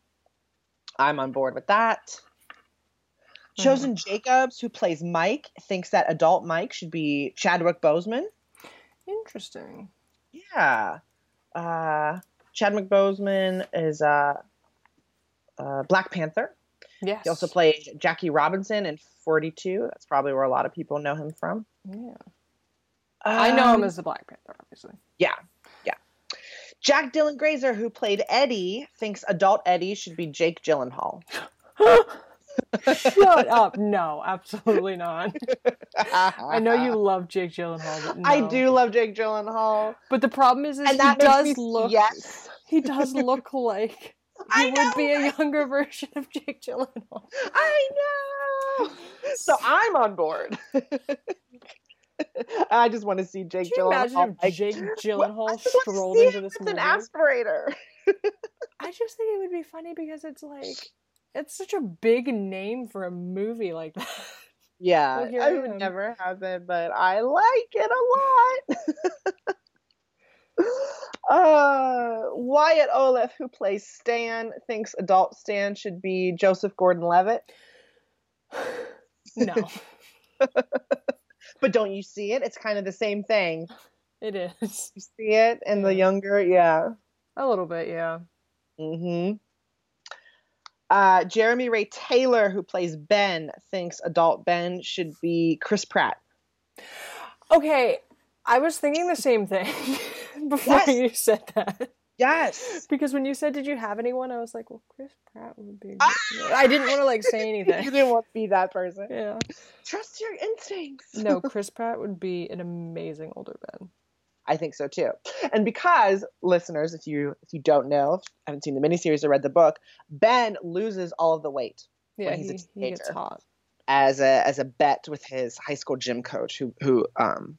[SPEAKER 1] I'm on board with that. Mm-hmm. Chosen Jacobs, who plays Mike, thinks that adult Mike should be Chadwick Boseman.
[SPEAKER 2] Interesting.
[SPEAKER 1] Yeah. Uh, Chadwick Boseman is uh, uh, Black Panther.
[SPEAKER 2] Yes.
[SPEAKER 1] He also played Jackie Robinson in 42. That's probably where a lot of people know him from.
[SPEAKER 2] Yeah. Um, I know him as the Black Panther, obviously.
[SPEAKER 1] Yeah. Yeah. Jack Dylan Grazer, who played Eddie, thinks adult Eddie should be Jake Gyllenhaal.
[SPEAKER 2] Shut up. No, absolutely not. I know you love Jake Gyllenhaal, but no.
[SPEAKER 1] I do love Jake Gyllenhaal.
[SPEAKER 2] But the problem is, is he does look yes. he does look like he I would know, be a younger version of Jake Gyllenhaal.
[SPEAKER 1] I know. So I'm on board. I just want to see Jake Could you Gyllenhaal.
[SPEAKER 2] Imagine if Jake Gyllenhaal strolled into this movie.
[SPEAKER 1] an aspirator.
[SPEAKER 2] I just think it would be funny because it's like it's such a big name for a movie like that.
[SPEAKER 1] Yeah, I would never have it, but I like it a lot. uh, Wyatt Oleff, who plays Stan, thinks adult Stan should be Joseph Gordon-Levitt.
[SPEAKER 2] no.
[SPEAKER 1] but don't you see it? It's kind of the same thing.
[SPEAKER 2] It is.
[SPEAKER 1] You see it in yeah. the younger, yeah.
[SPEAKER 2] A little bit, yeah.
[SPEAKER 1] Mm-hmm. Uh, Jeremy Ray Taylor, who plays Ben, thinks adult Ben should be Chris Pratt.
[SPEAKER 2] Okay, I was thinking the same thing before yes. you said that.
[SPEAKER 1] Yes.
[SPEAKER 2] Because when you said, "Did you have anyone?" I was like, "Well, Chris Pratt would be." Ah! I didn't want to like say anything.
[SPEAKER 1] you didn't want to be that person.
[SPEAKER 2] Yeah.
[SPEAKER 1] Trust your instincts.
[SPEAKER 2] no, Chris Pratt would be an amazing older Ben.
[SPEAKER 1] I think so too. And because listeners, if you if you don't know, if haven't seen the miniseries or read the book, Ben loses all of the weight
[SPEAKER 2] yeah, when he's he, a teenager. He gets hot.
[SPEAKER 1] As a as a bet with his high school gym coach who who um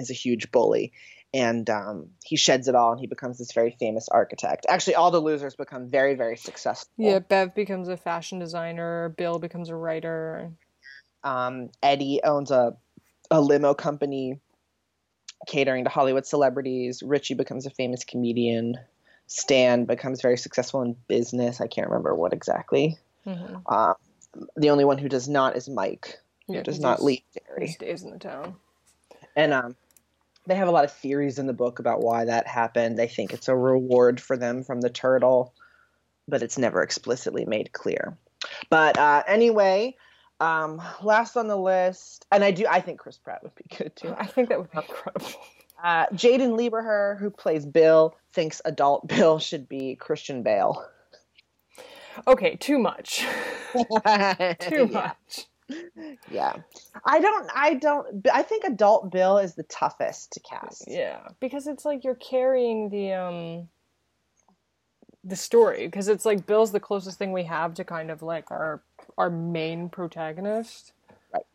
[SPEAKER 1] is a huge bully. And um, he sheds it all and he becomes this very famous architect. Actually, all the losers become very, very successful.
[SPEAKER 2] Yeah, Bev becomes a fashion designer, Bill becomes a writer.
[SPEAKER 1] Um, Eddie owns a, a limo company catering to Hollywood celebrities. Richie becomes a famous comedian. Stan becomes very successful in business. I can't remember what exactly. Mm-hmm. Uh, the only one who does not is Mike, who yeah, does not leave Derry.
[SPEAKER 2] He stays in the town.
[SPEAKER 1] And um, they have a lot of theories in the book about why that happened. They think it's a reward for them from the turtle, but it's never explicitly made clear. But uh, anyway, um, last on the list, and I do, I think Chris Pratt would be good too.
[SPEAKER 2] I think that would be incredible.
[SPEAKER 1] Uh, Jaeden Lieberher, who plays Bill, thinks adult Bill should be Christian Bale.
[SPEAKER 2] Okay, too much. too much.
[SPEAKER 1] Yeah. I don't I don't I think adult Bill is the toughest to cast.
[SPEAKER 2] Yeah, because it's like you're carrying the um the story because it's like Bill's the closest thing we have to kind of like our our main protagonist.
[SPEAKER 1] Right.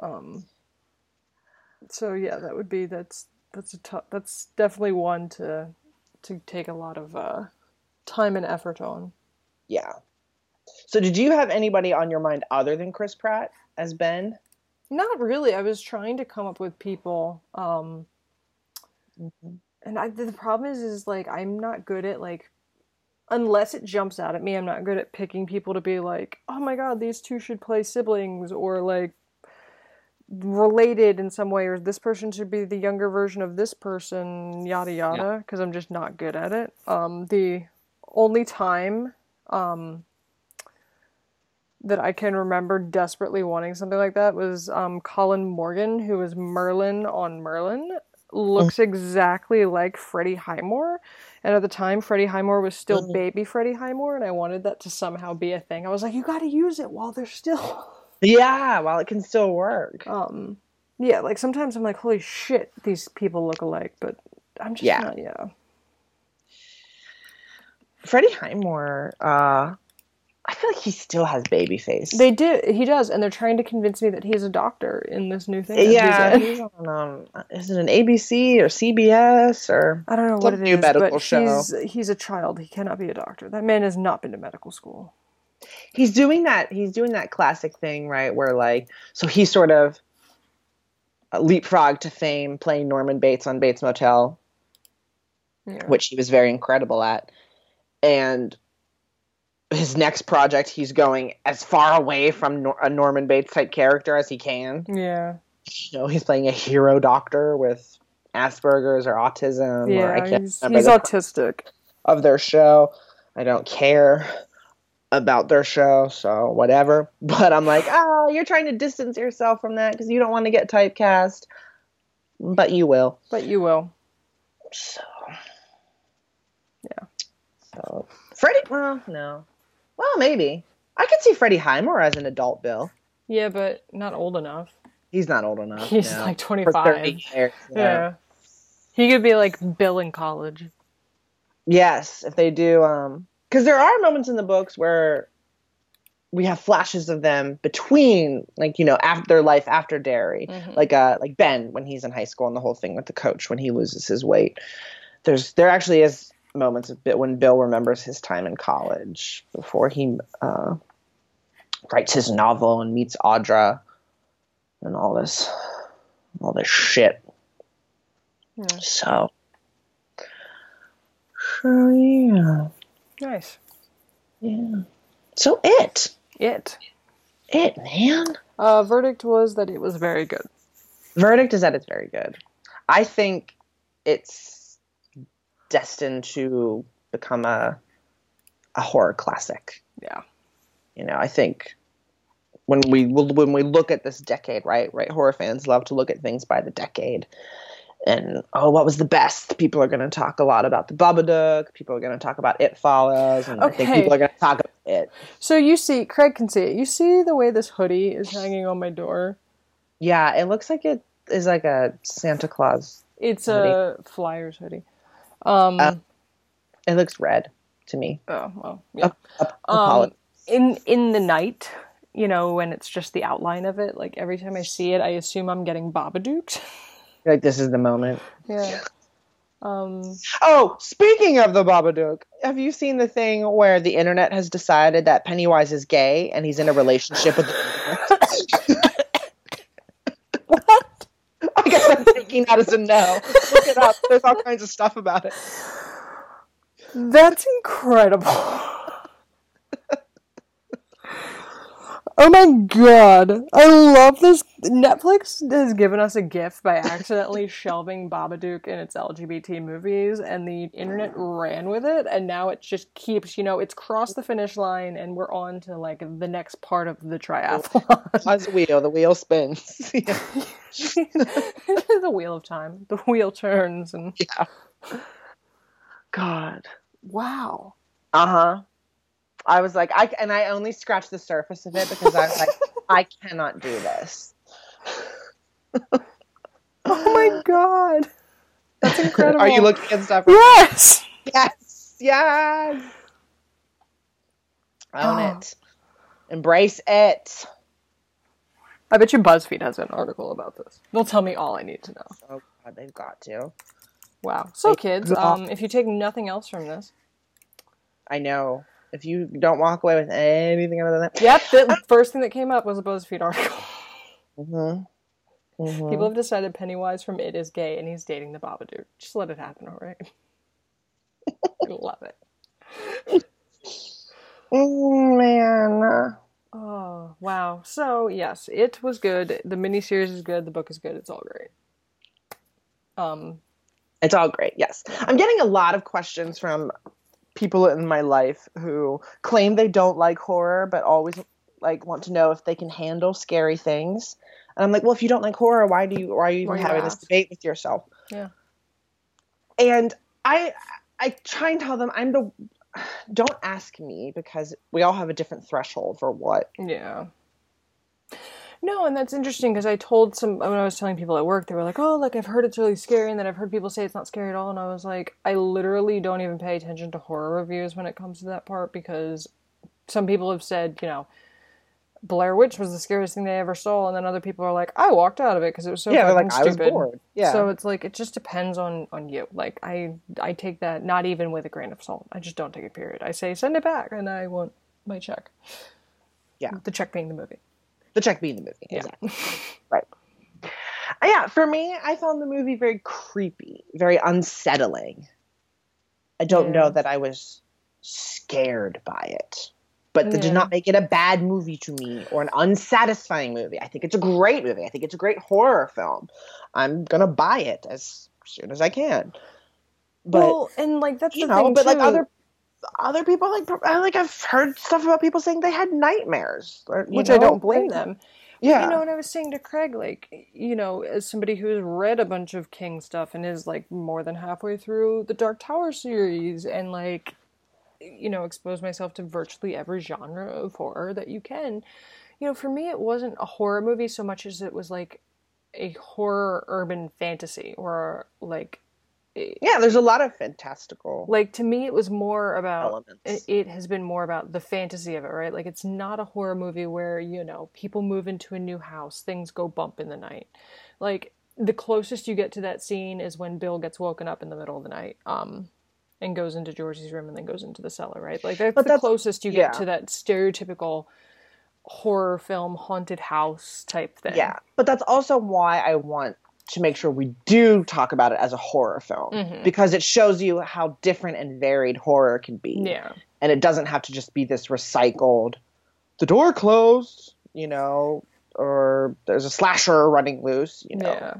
[SPEAKER 2] Um. So yeah, that would be that's that's a tough. That's definitely one to to take a lot of uh, time and effort on.
[SPEAKER 1] Yeah. So, did you have anybody on your mind other than Chris Pratt as Ben?
[SPEAKER 2] Not really. I was trying to come up with people, um, mm-hmm. and I, the problem is, is like I'm not good at like unless it jumps out at me. I'm not good at picking people to be like, oh my god, these two should play siblings, or like related in some way, or this person should be the younger version of this person, yada yada. Because yeah. I'm just not good at it. Um, the only time um, that I can remember desperately wanting something like that was um, Colin Morgan, who was Merlin on Merlin, looks oh. exactly like Freddie Highmore. And at the time, Freddie Highmore was still mm-hmm. baby Freddie Highmore, and I wanted that to somehow be a thing. I was like, you got to use it while they're still.
[SPEAKER 1] Yeah, while it can still work.
[SPEAKER 2] Um, yeah, like sometimes I'm like, holy shit, these people look alike, but I'm just yeah. not. Yeah.
[SPEAKER 1] Freddie Highmore, uh, I feel like he still has baby face.
[SPEAKER 2] They do. He does, and they're trying to convince me that he's a doctor in this new thing.
[SPEAKER 1] Yeah, he's on, um, is it an ABC or CBS or
[SPEAKER 2] I don't know what it is, medical show. He's, he's a child. He cannot be a doctor. That man has not been to medical school.
[SPEAKER 1] He's doing that. He's doing that classic thing, right? Where like, so he sort of leapfrog to fame playing Norman Bates on Bates Motel, yeah. which he was very incredible at, and his next project, he's going as far away from Nor- a Norman Bates type character as he can.
[SPEAKER 2] Yeah.
[SPEAKER 1] You know, he's playing a hero doctor with Asperger's or autism.
[SPEAKER 2] Yeah,
[SPEAKER 1] or
[SPEAKER 2] I can't he's, he's autistic.
[SPEAKER 1] Of their show, I don't care about their show, so whatever. But I'm like, oh, you're trying to distance yourself from that because you don't want to get typecast, but you will.
[SPEAKER 2] But you will.
[SPEAKER 1] So.
[SPEAKER 2] Yeah.
[SPEAKER 1] So Freddie, well, no. Well, maybe. I could see Freddie Highmore as an adult Bill.
[SPEAKER 2] Yeah, but not old enough.
[SPEAKER 1] He's not old enough.
[SPEAKER 2] He's no. like 25. Years, yeah. yeah. He could be like Bill in college.
[SPEAKER 1] Yes, if they do um cuz there are moments in the books where we have flashes of them between like you know after their life after Derry. Mm-hmm. Like uh like Ben when he's in high school and the whole thing with the coach when he loses his weight. There's there actually is moments of bit when Bill remembers his time in college before he uh, writes his novel and meets Audra and all this all this shit. Yeah. So, so yeah.
[SPEAKER 2] Nice.
[SPEAKER 1] Yeah. So it.
[SPEAKER 2] It.
[SPEAKER 1] It, man.
[SPEAKER 2] Uh, verdict was that it was very good.
[SPEAKER 1] Verdict is that it's very good. I think it's destined to become a a horror classic.
[SPEAKER 2] Yeah.
[SPEAKER 1] You know, I think when we when we look at this decade, right? Right, horror fans love to look at things by the decade. And oh, what was the best? People are going to talk a lot about the Babadook. People are going to talk about It Follows, and okay. I think people are going to talk about it.
[SPEAKER 2] So you see, Craig can see it. You see the way this hoodie is hanging on my door.
[SPEAKER 1] Yeah, it looks like it is like a Santa Claus.
[SPEAKER 2] It's hoodie. a Flyers hoodie. Um, uh,
[SPEAKER 1] it looks red to me.
[SPEAKER 2] Oh well, yeah. um, in in the night, you know, when it's just the outline of it, like every time I see it, I assume I'm getting Babadooked.
[SPEAKER 1] like this is the moment.
[SPEAKER 2] Yeah. Um,
[SPEAKER 1] oh, speaking of the Babadook, have you seen the thing where the internet has decided that Pennywise is gay and he's in a relationship with? The- what? I that as a no. Look it up. There's all kinds of stuff about it.
[SPEAKER 2] That's incredible. Oh my god. I love this. Netflix has given us a gift by accidentally shelving Babadook in its LGBT movies, and the internet ran with it, and now it just keeps, you know, it's crossed the finish line, and we're on to like the next part of the triathlon.
[SPEAKER 1] As the wheel, the wheel spins.
[SPEAKER 2] the wheel of time. The wheel turns, and.
[SPEAKER 1] Yeah. God.
[SPEAKER 2] Wow.
[SPEAKER 1] Uh huh. I was like, I and I only scratched the surface of it because I was like, I cannot do this.
[SPEAKER 2] oh my god, that's incredible!
[SPEAKER 1] Are you looking at stuff?
[SPEAKER 2] Yes,
[SPEAKER 1] yes, yes. Own oh. it. Embrace it.
[SPEAKER 2] I bet you BuzzFeed has an article about this. They'll tell me all I need to know.
[SPEAKER 1] Oh God, they've got to.
[SPEAKER 2] Wow. So, kids, um, if you take nothing else from this,
[SPEAKER 1] I know. If you don't walk away with anything other than that,
[SPEAKER 2] yep, the first thing that came up was a BuzzFeed article.
[SPEAKER 1] Mm-hmm. Mm-hmm.
[SPEAKER 2] People have decided Pennywise from It is gay and he's dating the Babadook. Just let it happen, all right? I love it.
[SPEAKER 1] Oh man.
[SPEAKER 2] Oh wow! So yes, it was good. The miniseries is good. The book is good. It's all great. Um,
[SPEAKER 1] It's all great. Yes, I'm getting a lot of questions from people in my life who claim they don't like horror, but always like want to know if they can handle scary things. And I'm like, well, if you don't like horror, why do you? Why are you even
[SPEAKER 2] Why you
[SPEAKER 1] having this debate with yourself?
[SPEAKER 2] yeah.
[SPEAKER 1] and I I try and tell them I'm the don't ask me because we all have a different threshold for what
[SPEAKER 2] Yeah. No, and that's interesting because I told some when I was telling people at work, they were like, "Oh, like I've heard it's really scary," and then I've heard people say it's not scary at all, and I was like, I literally don't even pay attention to horror reviews when it comes to that part because some people have said, you know, Blair Witch was the scariest thing they ever saw, and then other people are like, I walked out of it because it was so
[SPEAKER 1] yeah
[SPEAKER 2] fucking
[SPEAKER 1] like I was bored yeah
[SPEAKER 2] So it's like it just depends on on you. Like I I take that not even with a grain of salt. I just don't take it. Period. I say send it back, and I want my check.
[SPEAKER 1] Yeah.
[SPEAKER 2] The check being the movie.
[SPEAKER 1] The check being the movie
[SPEAKER 2] Yeah.
[SPEAKER 1] exactly. Right. Uh, yeah for me I found the movie very creepy very unsettling. I don't
[SPEAKER 2] Yeah.
[SPEAKER 1] know that I was scared by it but that did not make it a bad movie to me or an unsatisfying movie. I think it's a great movie. I think it's a great horror film. I'm gonna buy it as soon as I can. But
[SPEAKER 2] well, and like that's
[SPEAKER 1] you
[SPEAKER 2] the
[SPEAKER 1] know,
[SPEAKER 2] thing
[SPEAKER 1] but like other other people like I like I've heard stuff about people saying they had nightmares, or,
[SPEAKER 2] which I don't blame them.
[SPEAKER 1] Yeah,
[SPEAKER 2] You know what I was saying to Craig, like, you know, as somebody who's read a bunch of King stuff and is like more than halfway through the Dark Tower series and like, you know, expose myself to virtually every genre of horror that you can. You know, for me, it wasn't a horror movie so much as it was like a horror urban fantasy or like,
[SPEAKER 1] yeah. There's a lot of fantastical
[SPEAKER 2] like to me, it was more about it, it has been more about the fantasy of it, right? Like it's not a horror movie where, you know, people move into a new house, things go bump in the night. Like the closest you get to that scene is when Bill gets woken up in the middle of the night. Um and goes into Georgie's room and then goes into the cellar, right? Like that's the closest you
[SPEAKER 1] yeah.
[SPEAKER 2] get to that stereotypical horror film haunted house type thing.
[SPEAKER 1] yeah, but that's also why I want to make sure we do talk about it as a horror film
[SPEAKER 2] Mhm.
[SPEAKER 1] because it shows you how different and varied horror can be.
[SPEAKER 2] Yeah.
[SPEAKER 1] and it doesn't have to just be this recycled. The door closed, you know, or there's a slasher running loose, you know.
[SPEAKER 2] Yeah.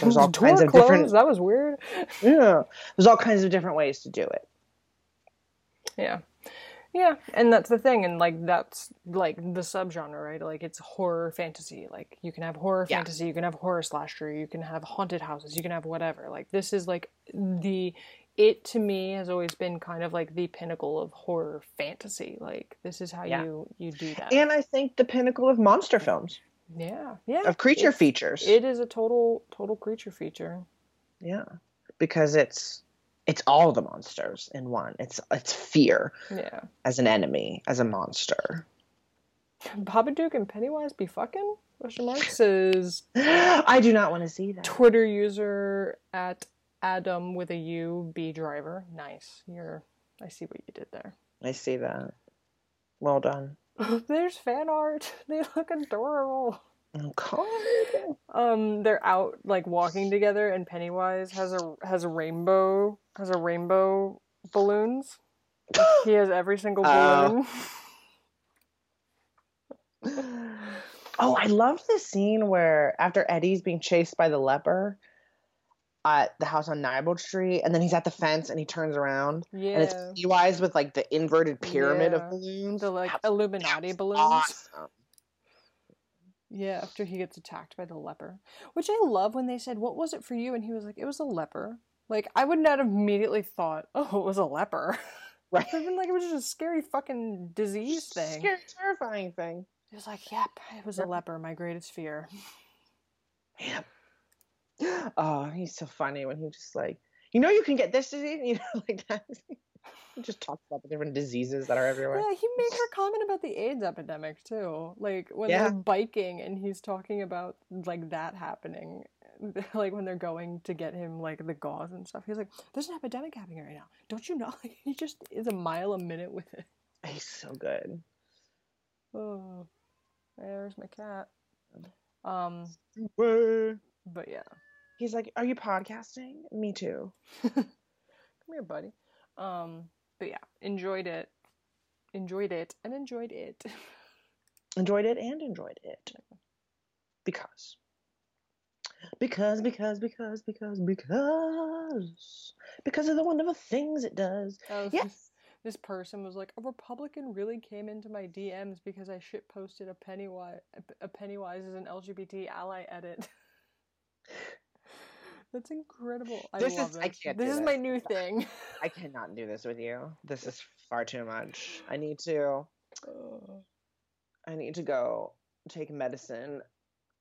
[SPEAKER 1] There's all
[SPEAKER 2] Door
[SPEAKER 1] kinds of
[SPEAKER 2] closed?
[SPEAKER 1] different
[SPEAKER 2] That was weird.
[SPEAKER 1] Yeah. There's all kinds of different ways to do it.
[SPEAKER 2] Yeah. Yeah, and that's the thing, and like that's like the subgenre, right? Like it's horror fantasy. Like you can have horror
[SPEAKER 1] Yeah.
[SPEAKER 2] fantasy, you can have horror slasher, you can have haunted houses, you can have whatever. Like this is like the it to me has always been kind of like the pinnacle of horror fantasy. Like this is how
[SPEAKER 1] Yeah.
[SPEAKER 2] you you do that.
[SPEAKER 1] And I think the pinnacle of monster films,
[SPEAKER 2] yeah, yeah.
[SPEAKER 1] of creature
[SPEAKER 2] It's-
[SPEAKER 1] features.
[SPEAKER 2] It is a total total creature feature.
[SPEAKER 1] yeah. Because it's it's all the monsters in one. It's it's fear
[SPEAKER 2] Yeah.
[SPEAKER 1] as an enemy, as a monster.
[SPEAKER 2] Babadook and Pennywise be fucking? Question mark says
[SPEAKER 1] I do not want to see that.
[SPEAKER 2] Twitter user at Adam with a U B driver. Nice. You're I see what you did there.
[SPEAKER 1] I see that. Well done.
[SPEAKER 2] There's fan art. They look adorable.
[SPEAKER 1] Oh,
[SPEAKER 2] Um, they're out like walking together, and Pennywise has a has a rainbow has a rainbow balloons. He has every single
[SPEAKER 1] Oh.
[SPEAKER 2] balloon.
[SPEAKER 1] Oh, I love the scene where after Eddie's being chased by the leper at the house on Neibolt Street, and then he's at the fence and he turns around
[SPEAKER 2] yeah,
[SPEAKER 1] and it's Pennywise with like the inverted pyramid
[SPEAKER 2] Yeah.
[SPEAKER 1] of balloons.
[SPEAKER 2] the like Illuminati balloons.
[SPEAKER 1] Awesome.
[SPEAKER 2] Yeah, after he gets attacked by the leper. Which I love when they said, What was it for you? And he was like, It was a leper. Like, I would not have immediately thought, Oh, it was a leper.
[SPEAKER 1] Right.
[SPEAKER 2] I've been like, It was just a scary fucking disease thing.
[SPEAKER 1] Scary, terrifying thing.
[SPEAKER 2] He was like, Yep, it was a leper, my greatest fear.
[SPEAKER 1] Yeah. Oh, he's so funny when he just like, you know, you can get this disease, you know, like that. He just talks about the different diseases that are everywhere.
[SPEAKER 2] Yeah, he makes a comment about the AIDS epidemic too. Like when
[SPEAKER 1] Yeah.
[SPEAKER 2] they're biking and he's talking about like that happening. Like when they're going to get him like the gauze and stuff. He's like, There's an epidemic happening right now. Don't you know? he just is a mile a minute with it.
[SPEAKER 1] He's so good.
[SPEAKER 2] Oh there's my cat. Um
[SPEAKER 1] Where?
[SPEAKER 2] but yeah.
[SPEAKER 1] He's like, "Are you podcasting?" Me too.
[SPEAKER 2] Come here, buddy. Um but yeah, enjoyed it. Enjoyed it and enjoyed it.
[SPEAKER 1] Enjoyed it and enjoyed it because. Because, because, because, because, because, because of the wonderful things it does.
[SPEAKER 2] Oh,
[SPEAKER 1] Yes.
[SPEAKER 2] this, this person was like, a Republican really came into my DMs because I shit posted a Pennywise. A Pennywise is an LGBT ally edit. That's incredible. I
[SPEAKER 1] This
[SPEAKER 2] love
[SPEAKER 1] is-
[SPEAKER 2] this.
[SPEAKER 1] I can't
[SPEAKER 2] this is
[SPEAKER 1] this.
[SPEAKER 2] my new thing.
[SPEAKER 1] I cannot do this with you. This is far too much. I need to.
[SPEAKER 2] Uh,
[SPEAKER 1] I need to go take medicine,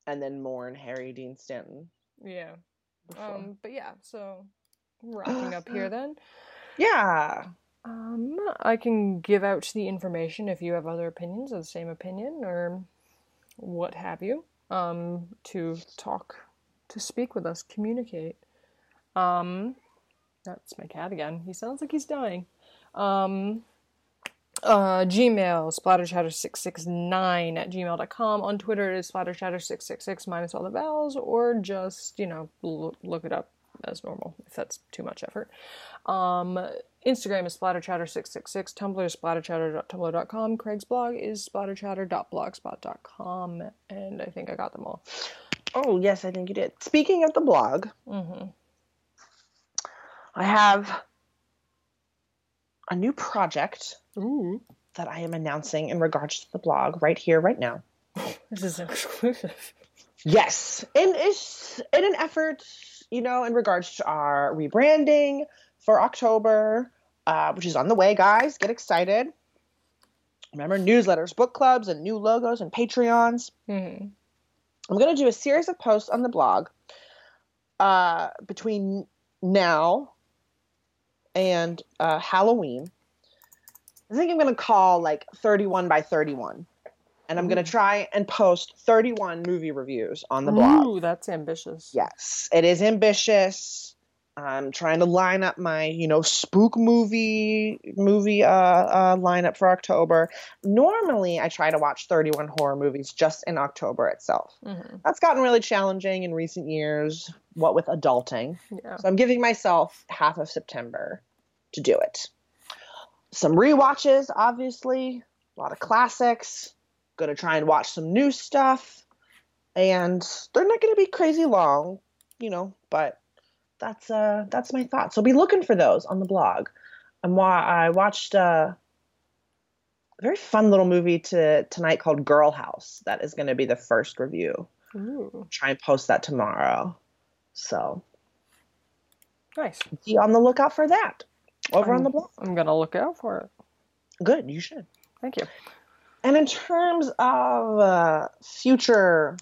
[SPEAKER 1] and then mourn Harry Dean Stanton.
[SPEAKER 2] yeah.
[SPEAKER 1] before.
[SPEAKER 2] Um. But yeah. So wrapping up here then.
[SPEAKER 1] yeah.
[SPEAKER 2] Um. I can give out the information if you have other opinions of the same opinion or what have you. Um. To talk, to speak with us, communicate. Um. That's my cat again. He sounds like he's dying. Um. Uh, Gmail, splatterchatter669 at gmail.com. On Twitter, it is splatterchatter666 minus all the vowels, or just, you know, look, look it up as normal if that's too much effort. Um, Instagram is splatterchatter666. Tumblr is splatterchatter.tumblr.com. Craig's blog is splatterchatter.blogspot.com. And I think I got them all.
[SPEAKER 1] Oh, yes, I think you did. Speaking of the blog, I have a new project
[SPEAKER 2] Ooh.
[SPEAKER 1] that I am announcing in regards to the blog right here, right now.
[SPEAKER 2] This is exclusive.
[SPEAKER 1] Yes, in is in an effort, you know, in regards to our rebranding for October, uh, which is on the way, guys. Get excited! Remember newsletters, book clubs, and new logos and Patreons.
[SPEAKER 2] Mhm.
[SPEAKER 1] I'm going to do a series of posts on the blog uh, between now and uh, Halloween. I think I'm going to call like 31 by 31. And I'm going to try and post 31 movie reviews on the blog.
[SPEAKER 2] Ooh, that's ambitious.
[SPEAKER 1] Yes, it is ambitious. I'm trying to line up my, you know, spook movie movie uh, uh, lineup for October. Normally, I try to watch 31 horror movies just in October itself.
[SPEAKER 2] Mhm.
[SPEAKER 1] That's gotten really challenging in recent years. What with adulting,
[SPEAKER 2] Yeah.
[SPEAKER 1] so I'm giving myself half of September to do it. Some rewatches, obviously, a lot of classics. Gonna try and watch some new stuff, and they're not gonna be crazy long, you know. But that's uh that's my thought. So be looking for those on the blog. And wa- I watched uh, a very fun little movie to tonight called Girl House. That is gonna be the first review.
[SPEAKER 2] Ooh,
[SPEAKER 1] Try and post that tomorrow. So
[SPEAKER 2] nice.
[SPEAKER 1] be on the lookout for that over on
[SPEAKER 2] Um,
[SPEAKER 1] the blog.
[SPEAKER 2] I'm gonna look out for it.
[SPEAKER 1] Good, you should.
[SPEAKER 2] Thank you.
[SPEAKER 1] And in terms of uh, future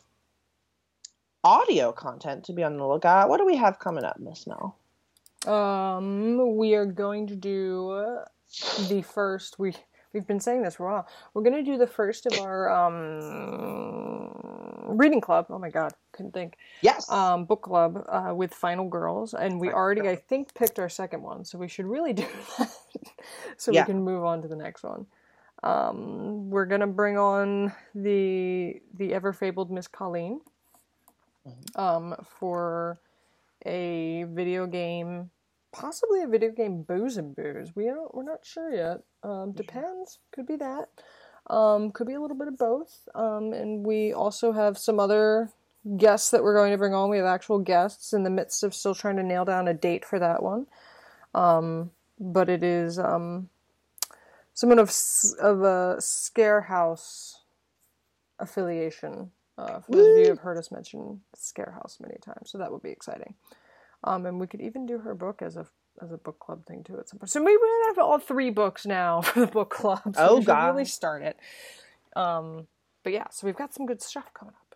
[SPEAKER 1] audio content to be on the lookout, what do we have coming up, Miss Mel?
[SPEAKER 2] Um, we are going to do the first. We we've been saying this for a while. We're going to do the first of our um reading club. Oh my god, couldn't think.
[SPEAKER 1] Yes.
[SPEAKER 2] Um, book club uh, with Final Girls, and we already, I think, picked our second one. So we should really do that, so
[SPEAKER 1] Yeah.
[SPEAKER 2] we can move on to the next one. Um, we're gonna bring on the the ever fabled Miss Colleen um, for a video game, possibly a video game booze and booze. We don't, we're not sure yet. Um, depends. Could be that. Um, could be a little bit of both. Um, and we also have some other guests that we're going to bring on. We have actual guests in the midst of still trying to nail down a date for that one. Um, but it is um, someone of of a scare house affiliation. Uh, for those of you who have heard us mention Scare House many times, so that would be exciting. Um, and we could even do her book as a as a book club thing too at some point. So maybe we have all three books now for the book club. So
[SPEAKER 1] Oh,
[SPEAKER 2] we
[SPEAKER 1] God.
[SPEAKER 2] really start it. Um, but yeah, so we've got some good stuff coming up.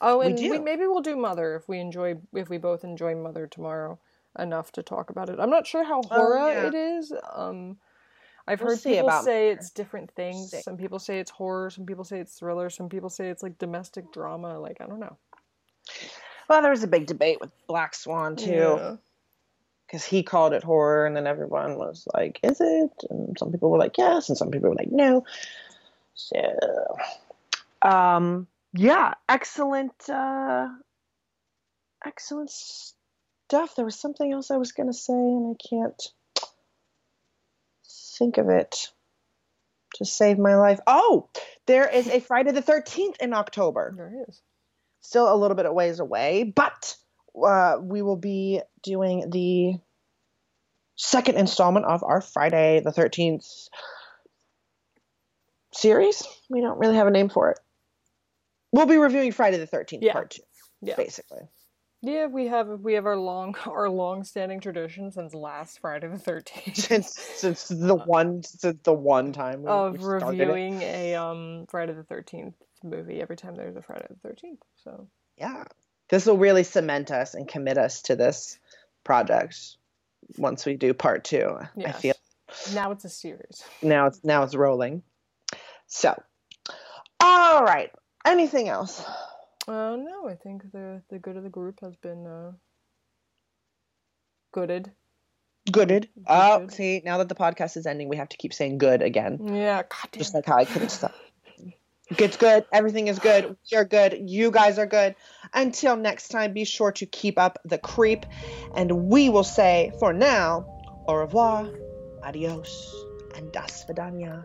[SPEAKER 2] Oh, and
[SPEAKER 1] do.
[SPEAKER 2] we, maybe we'll do Mother if we enjoy if we both enjoy Mother tomorrow. enough to talk about it. I'm not sure how horror oh, yeah. it is. Um, I've we'll heard people say it's different things. See. Some people say it's horror. Some people say it's thriller. Some people say it's like domestic drama. Like I don't know.
[SPEAKER 1] Well, there was a big debate with Black Swan too, because yeah. he called it horror, and then everyone was like, "Is it?" And some people were like, "Yes," and some people were like, "No." So, um, yeah, excellent, uh, excellent stuff. There was something else I was going to say, and I can't think of it to save my life. Oh, there is a Friday the 13th in October.
[SPEAKER 2] There is.
[SPEAKER 1] Still a little bit of ways away, but uh, we will be doing the second installment of our Friday the 13th series. We don't really have a name for it. We'll be reviewing Friday the 13th yeah. part 2, yeah. basically.
[SPEAKER 2] Yeah, we have we have our long our long standing tradition since last Friday the thirteenth.
[SPEAKER 1] since since the one since the one time
[SPEAKER 2] we, of we reviewing a um Friday the thirteenth movie every time there's a Friday the thirteenth. So
[SPEAKER 1] yeah, this will really cement us and commit us to this project once we do part two. Yes. I feel
[SPEAKER 2] now it's a series.
[SPEAKER 1] Now it's now it's rolling. So, all right. Anything else?
[SPEAKER 2] Uh, no, I think the the good of the group has been uh, gooded.
[SPEAKER 1] Gooded. Oh, good. see, now that the podcast is ending, we have to keep saying good again.
[SPEAKER 2] Yeah, goddamn.
[SPEAKER 1] Just like how I couldn't stop. It's good. Everything is good. We are good. You guys are good. Until next time, be sure to keep up the creep. And we will say for now, au revoir, adios, and das vidania.